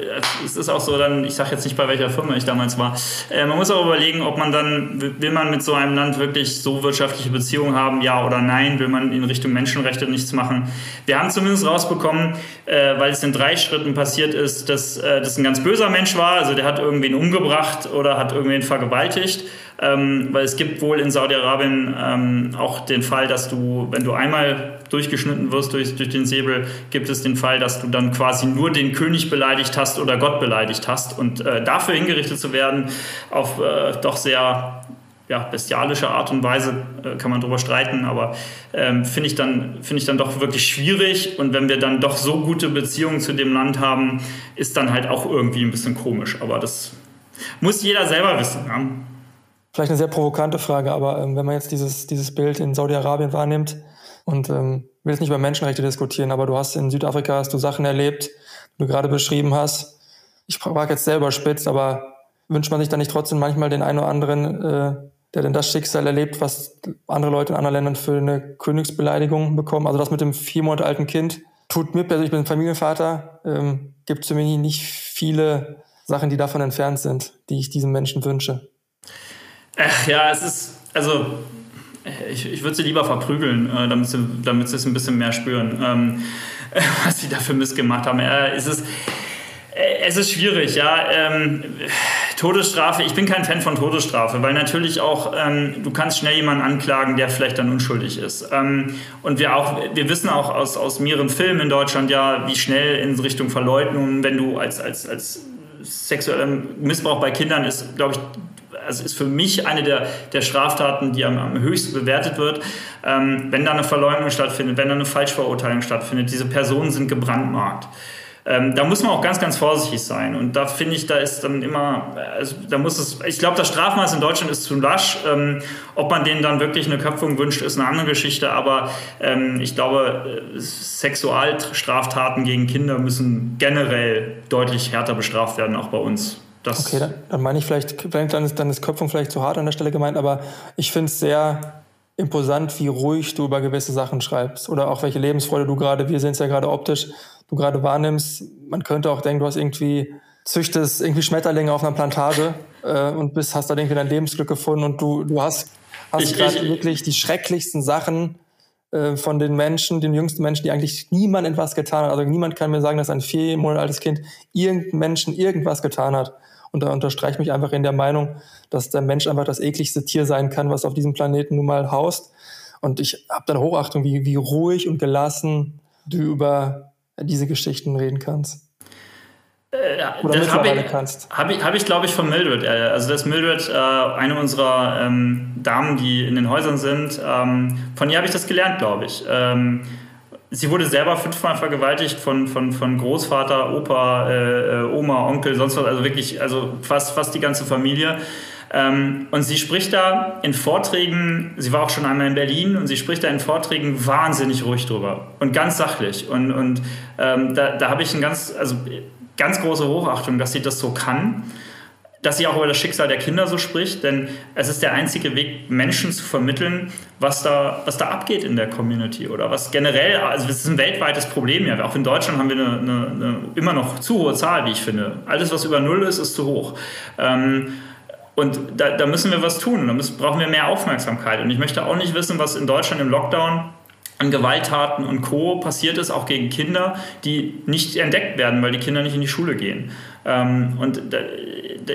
Speaker 1: es ist auch so dann, ich sage jetzt nicht bei welcher Firma ich damals war, äh, man muss auch überlegen, ob man dann, will man mit so einem Land wirklich so wirtschaftliche Beziehungen haben, ja oder nein, will man in Richtung Menschenrechte nichts machen. Wir haben zumindest rausbekommen, äh, weil es in drei Schritten passiert ist, dass äh, das ein ganz böser Mensch war, also der hat irgendwen umgebracht oder hat irgendwen vergewaltigt ähm, weil es gibt wohl in Saudi-Arabien ähm, auch den Fall, dass du, wenn du einmal durchgeschnitten wirst durch, durch den Säbel, gibt es den Fall, dass du dann quasi nur den König beleidigt hast oder Gott beleidigt hast. Und äh, dafür hingerichtet zu werden, auf äh, doch sehr ja, bestialische Art und Weise äh, kann man darüber streiten, aber ähm, finde ich, dann, ich dann doch wirklich schwierig. Und wenn wir dann doch so gute Beziehungen zu dem Land haben, ist dann halt auch irgendwie ein bisschen komisch. Aber das muss jeder selber wissen. Ja?
Speaker 4: Vielleicht eine sehr provokante Frage, aber ähm, wenn man jetzt dieses, dieses Bild in Saudi-Arabien wahrnimmt und ähm, will jetzt nicht über Menschenrechte diskutieren, aber du hast in Südafrika hast du Sachen erlebt, die du gerade beschrieben hast. Ich frage jetzt selber spitz, aber wünscht man sich dann nicht trotzdem manchmal den einen oder anderen, äh, der denn das Schicksal erlebt, was andere Leute in anderen Ländern für eine Königsbeleidigung bekommen? Also das mit dem vier Monate alten Kind tut mir persönlich, ich bin Familienvater, ähm, gibt es für mich nicht viele Sachen, die davon entfernt sind, die ich diesem Menschen wünsche.
Speaker 1: Ach, ja, es ist, also ich, ich würde sie lieber verprügeln, äh, damit, sie, damit sie es ein bisschen mehr spüren, ähm, was sie dafür missgemacht haben. Äh, es, ist, äh, es ist schwierig, ja. Ähm, Todesstrafe, ich bin kein Fan von Todesstrafe, weil natürlich auch, ähm, du kannst schnell jemanden anklagen, der vielleicht dann unschuldig ist. Ähm, und wir auch, wir wissen auch aus, aus mehreren Filmen in Deutschland ja, wie schnell in Richtung Verleugnung, wenn du als, als, als sexueller Missbrauch bei Kindern ist, glaube ich, also ist für mich eine der, der Straftaten, die am, am höchsten bewertet wird. Ähm, wenn da eine Verleumdung stattfindet, wenn da eine Falschverurteilung stattfindet, diese Personen sind gebrandmarkt. Ähm, da muss man auch ganz, ganz vorsichtig sein. Und da finde ich, da ist dann immer, also da muss es, ich glaube, das Strafmaß in Deutschland ist zu lasch. Ähm, ob man denen dann wirklich eine Köpfung wünscht, ist eine andere Geschichte. Aber ähm, ich glaube, äh, Sexualstraftaten gegen Kinder müssen generell deutlich härter bestraft werden, auch bei uns.
Speaker 4: Das okay, dann, dann meine ich vielleicht, dann ist, dann ist Köpfung vielleicht zu hart an der Stelle gemeint, aber ich finde es sehr imposant, wie ruhig du über gewisse Sachen schreibst oder auch welche Lebensfreude du gerade, wir sehen es ja gerade optisch, du gerade wahrnimmst. Man könnte auch denken, du hast irgendwie, züchtest irgendwie Schmetterlinge auf einer Plantage äh, und bist, hast da irgendwie dein Lebensglück gefunden und du, du hast, hast gerade wirklich die schrecklichsten Sachen äh, von den Menschen, den jüngsten Menschen, die eigentlich niemand etwas getan hat. Also niemand kann mir sagen, dass ein vier Monate altes Kind irgendeinem Menschen irgendwas getan hat. Und da unterstreiche ich mich einfach in der Meinung, dass der Mensch einfach das ekligste Tier sein kann, was auf diesem Planeten nun mal haust. Und ich habe dann Hochachtung, wie, wie ruhig und gelassen du über diese Geschichten reden kannst.
Speaker 1: Äh, Oder das habe ich, hab ich, hab ich glaube ich, von Mildred. Äh, also, das Mildred, äh, eine unserer ähm, Damen, die in den Häusern sind, ähm, von ihr habe ich das gelernt, glaube ich. Ähm, sie wurde selber fünfmal vergewaltigt von, von, von Großvater, Opa, äh, äh, Oma, Onkel, sonst was, also wirklich, also fast, fast die ganze Familie. Ähm, und sie spricht da in Vorträgen, sie war auch schon einmal in Berlin und sie spricht da in Vorträgen wahnsinnig ruhig drüber und ganz sachlich. Und, und ähm, da, da habe ich ein ganz, also ganz große Hochachtung, dass sie das so kann dass sie auch über das Schicksal der Kinder so spricht, denn es ist der einzige Weg, Menschen zu vermitteln, was da, was da abgeht in der Community oder was generell, also es ist ein weltweites Problem ja. Auch in Deutschland haben wir eine, eine, eine immer noch zu hohe Zahl, wie ich finde. Alles, was über Null ist, ist zu hoch. Ähm, und da, da, müssen wir was tun. Da müssen, brauchen wir mehr Aufmerksamkeit. Und ich möchte auch nicht wissen, was in Deutschland im Lockdown an Gewalttaten und Co. passiert ist, auch gegen Kinder, die nicht entdeckt werden, weil die Kinder nicht in die Schule gehen. Ähm, und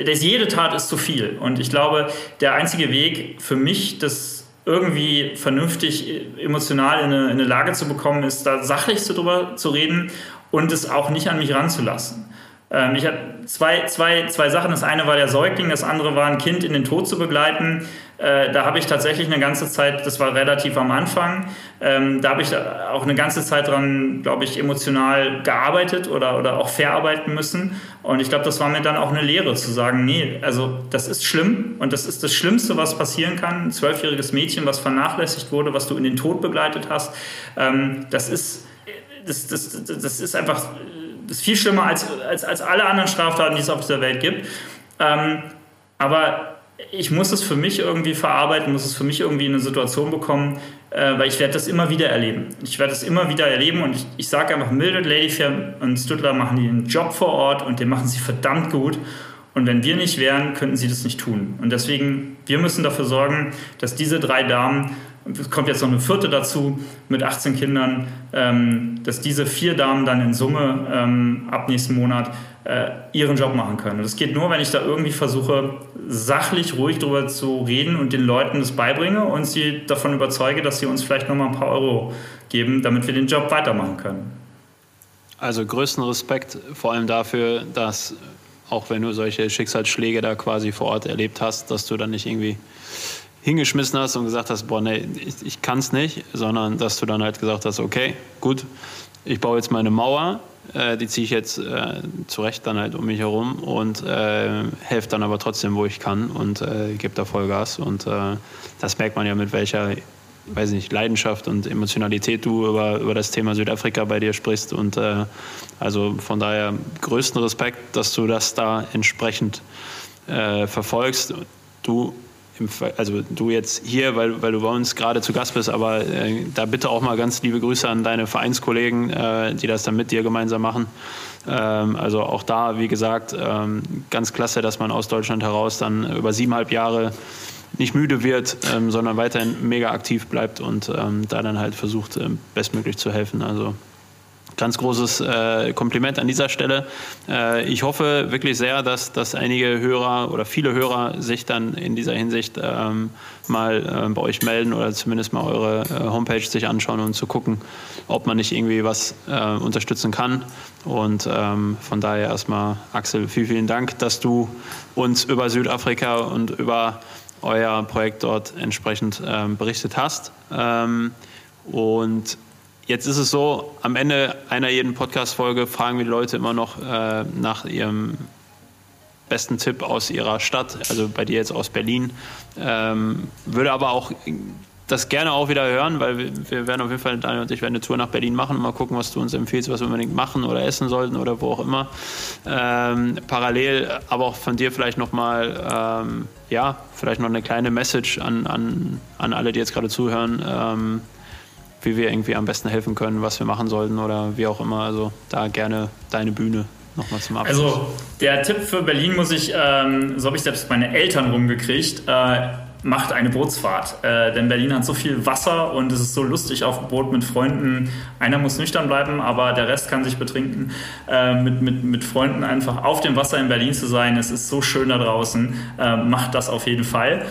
Speaker 1: das, jede Tat ist zu viel. Und ich glaube, der einzige Weg für mich, das irgendwie vernünftig emotional in eine, in eine Lage zu bekommen, ist, da sachlich darüber zu reden und es auch nicht an mich ranzulassen. Ähm, ich hatte zwei, zwei, zwei Sachen. Das eine war der Säugling, das andere war ein Kind in den Tod zu begleiten. Äh, da habe ich tatsächlich eine ganze Zeit, das war relativ am Anfang, ähm, da habe ich auch eine ganze Zeit dran, glaube ich, emotional gearbeitet oder, oder auch verarbeiten müssen. Und ich glaube, das war mir dann auch eine Lehre zu sagen, nee, also das ist schlimm und das ist das Schlimmste, was passieren kann. Ein zwölfjähriges Mädchen, was vernachlässigt wurde, was du in den Tod begleitet hast, ähm, das ist, das, das, das ist einfach das ist viel schlimmer als, als, als alle anderen Straftaten, die es auf dieser Welt gibt. Ähm, aber ich muss es für mich irgendwie verarbeiten, muss es für mich irgendwie in eine Situation bekommen, äh, weil ich werde das immer wieder erleben. Ich werde das immer wieder erleben und ich, ich sage einfach, Mildred Ladyfair und Stüttler machen den Job vor Ort und den machen sie verdammt gut. Und wenn wir nicht wären, könnten sie das nicht tun. Und deswegen, wir müssen dafür sorgen, dass diese drei Damen es kommt jetzt noch eine vierte dazu mit 18 Kindern, ähm, dass diese vier Damen dann in Summe ähm, ab nächsten Monat äh, ihren Job machen können. Und das geht nur, wenn ich da irgendwie versuche, sachlich ruhig darüber zu reden und den Leuten das beibringe und sie davon überzeuge, dass sie uns vielleicht nochmal ein paar Euro geben, damit wir den Job weitermachen können.
Speaker 3: Also größten Respekt vor allem dafür, dass auch wenn du solche Schicksalsschläge da quasi vor Ort erlebt hast, dass du dann nicht irgendwie hingeschmissen hast und gesagt hast, boah, nee, ich, ich kann nicht, sondern dass du dann halt gesagt hast, okay, gut, ich baue jetzt meine Mauer, äh, die ziehe ich jetzt äh, zurecht dann halt um mich herum und äh, helfe dann aber trotzdem, wo ich kann und äh, gebe da Vollgas. Und äh, das merkt man ja mit welcher, weiß nicht, Leidenschaft und Emotionalität du über, über das Thema Südafrika bei dir sprichst. Und äh, also von daher größten Respekt, dass du das da entsprechend äh, verfolgst. Du also du jetzt hier, weil, weil du bei uns gerade zu Gast bist, aber äh, da bitte auch mal ganz liebe Grüße an deine Vereinskollegen, äh, die das dann mit dir gemeinsam machen. Ähm, also auch da, wie gesagt, ähm, ganz klasse, dass man aus Deutschland heraus dann über siebeneinhalb Jahre nicht müde wird, ähm, sondern weiterhin mega aktiv bleibt und ähm, da dann halt versucht, äh, bestmöglich zu helfen. Also ganz großes äh, Kompliment an dieser Stelle. Äh, ich hoffe wirklich sehr, dass, dass einige Hörer oder viele Hörer sich dann in dieser Hinsicht ähm, mal äh, bei euch melden oder zumindest mal eure äh, Homepage sich anschauen und zu gucken, ob man nicht irgendwie was äh, unterstützen kann. Und ähm, von daher erstmal, Axel, vielen, vielen Dank, dass du uns über Südafrika und über euer Projekt dort entsprechend ähm, berichtet hast. Ähm, und Jetzt ist es so, am Ende einer jeden Podcast-Folge fragen wir die Leute immer noch äh, nach ihrem besten Tipp aus ihrer Stadt, also bei dir jetzt aus Berlin. Ähm, würde aber auch das gerne auch wieder hören, weil wir, wir, werden auf jeden Fall, Daniel und ich werden eine Tour nach Berlin machen, mal gucken, was du uns empfiehlst, was wir unbedingt machen oder essen sollten oder wo auch immer. Ähm, parallel aber auch von dir vielleicht nochmal, ähm, ja, vielleicht noch eine kleine Message an, an, an alle, die jetzt gerade zuhören. Ähm, wie wir irgendwie am besten helfen können, was wir machen sollten oder wie auch immer. Also da gerne deine Bühne nochmal zum Abschluss.
Speaker 1: Also der Tipp für Berlin muss ich, ähm, so habe ich selbst meine Eltern rumgekriegt, äh, macht eine Bootsfahrt. Äh, denn Berlin hat so viel Wasser und es ist so lustig auf dem Boot mit Freunden. Einer muss nüchtern bleiben, aber der Rest kann sich betrinken. Äh, mit, mit, mit Freunden einfach auf dem Wasser in Berlin zu sein, es ist so schön da draußen. Äh, macht das auf jeden Fall.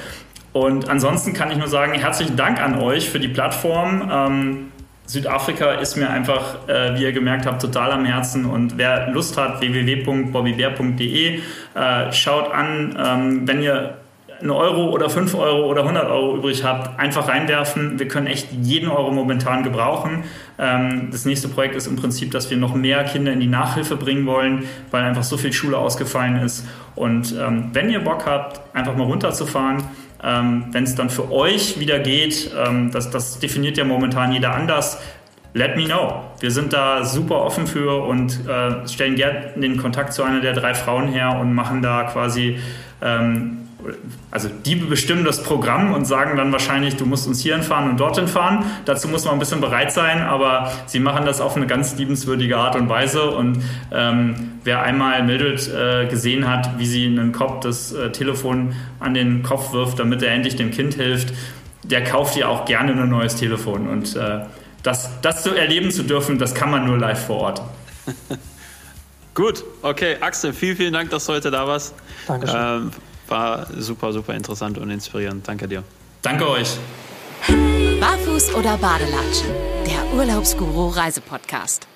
Speaker 1: Und ansonsten kann ich nur sagen, herzlichen Dank an euch für die Plattform. Ähm, Südafrika ist mir einfach, äh, wie ihr gemerkt habt, total am Herzen. Und wer Lust hat, www.bobbybär.de, äh, schaut an, ähm, wenn ihr einen Euro oder 5 Euro oder 100 Euro übrig habt, einfach reinwerfen. Wir können echt jeden Euro momentan gebrauchen. Ähm, das nächste Projekt ist im Prinzip, dass wir noch mehr Kinder in die Nachhilfe bringen wollen, weil einfach so viel Schule ausgefallen ist. Und ähm, wenn ihr Bock habt, einfach mal runterzufahren, ähm, Wenn es dann für euch wieder geht, ähm, das, das definiert ja momentan jeder anders, let me know. Wir sind da super offen für und äh, stellen gerne den Kontakt zu einer der drei Frauen her und machen da quasi ähm, also die bestimmen das Programm und sagen dann wahrscheinlich, du musst uns hierhin fahren und dorthin fahren. Dazu muss man ein bisschen bereit sein, aber sie machen das auf eine ganz liebenswürdige Art und Weise. Und ähm, wer einmal Mildred äh, gesehen hat, wie sie einen Kopf das äh, Telefon an den Kopf wirft, damit er endlich dem Kind hilft, der kauft ihr auch gerne ein neues Telefon. Und äh, das, das zu erleben zu dürfen, das kann man nur live vor Ort.
Speaker 3: Gut, okay, Axel, vielen, vielen Dank, dass du heute da warst.
Speaker 4: Dankeschön. Ähm,
Speaker 3: war super, super interessant und inspirierend. Danke dir.
Speaker 1: Danke euch.
Speaker 2: Barfuß oder Badelatschen? Der Urlaubsguru Reisepodcast.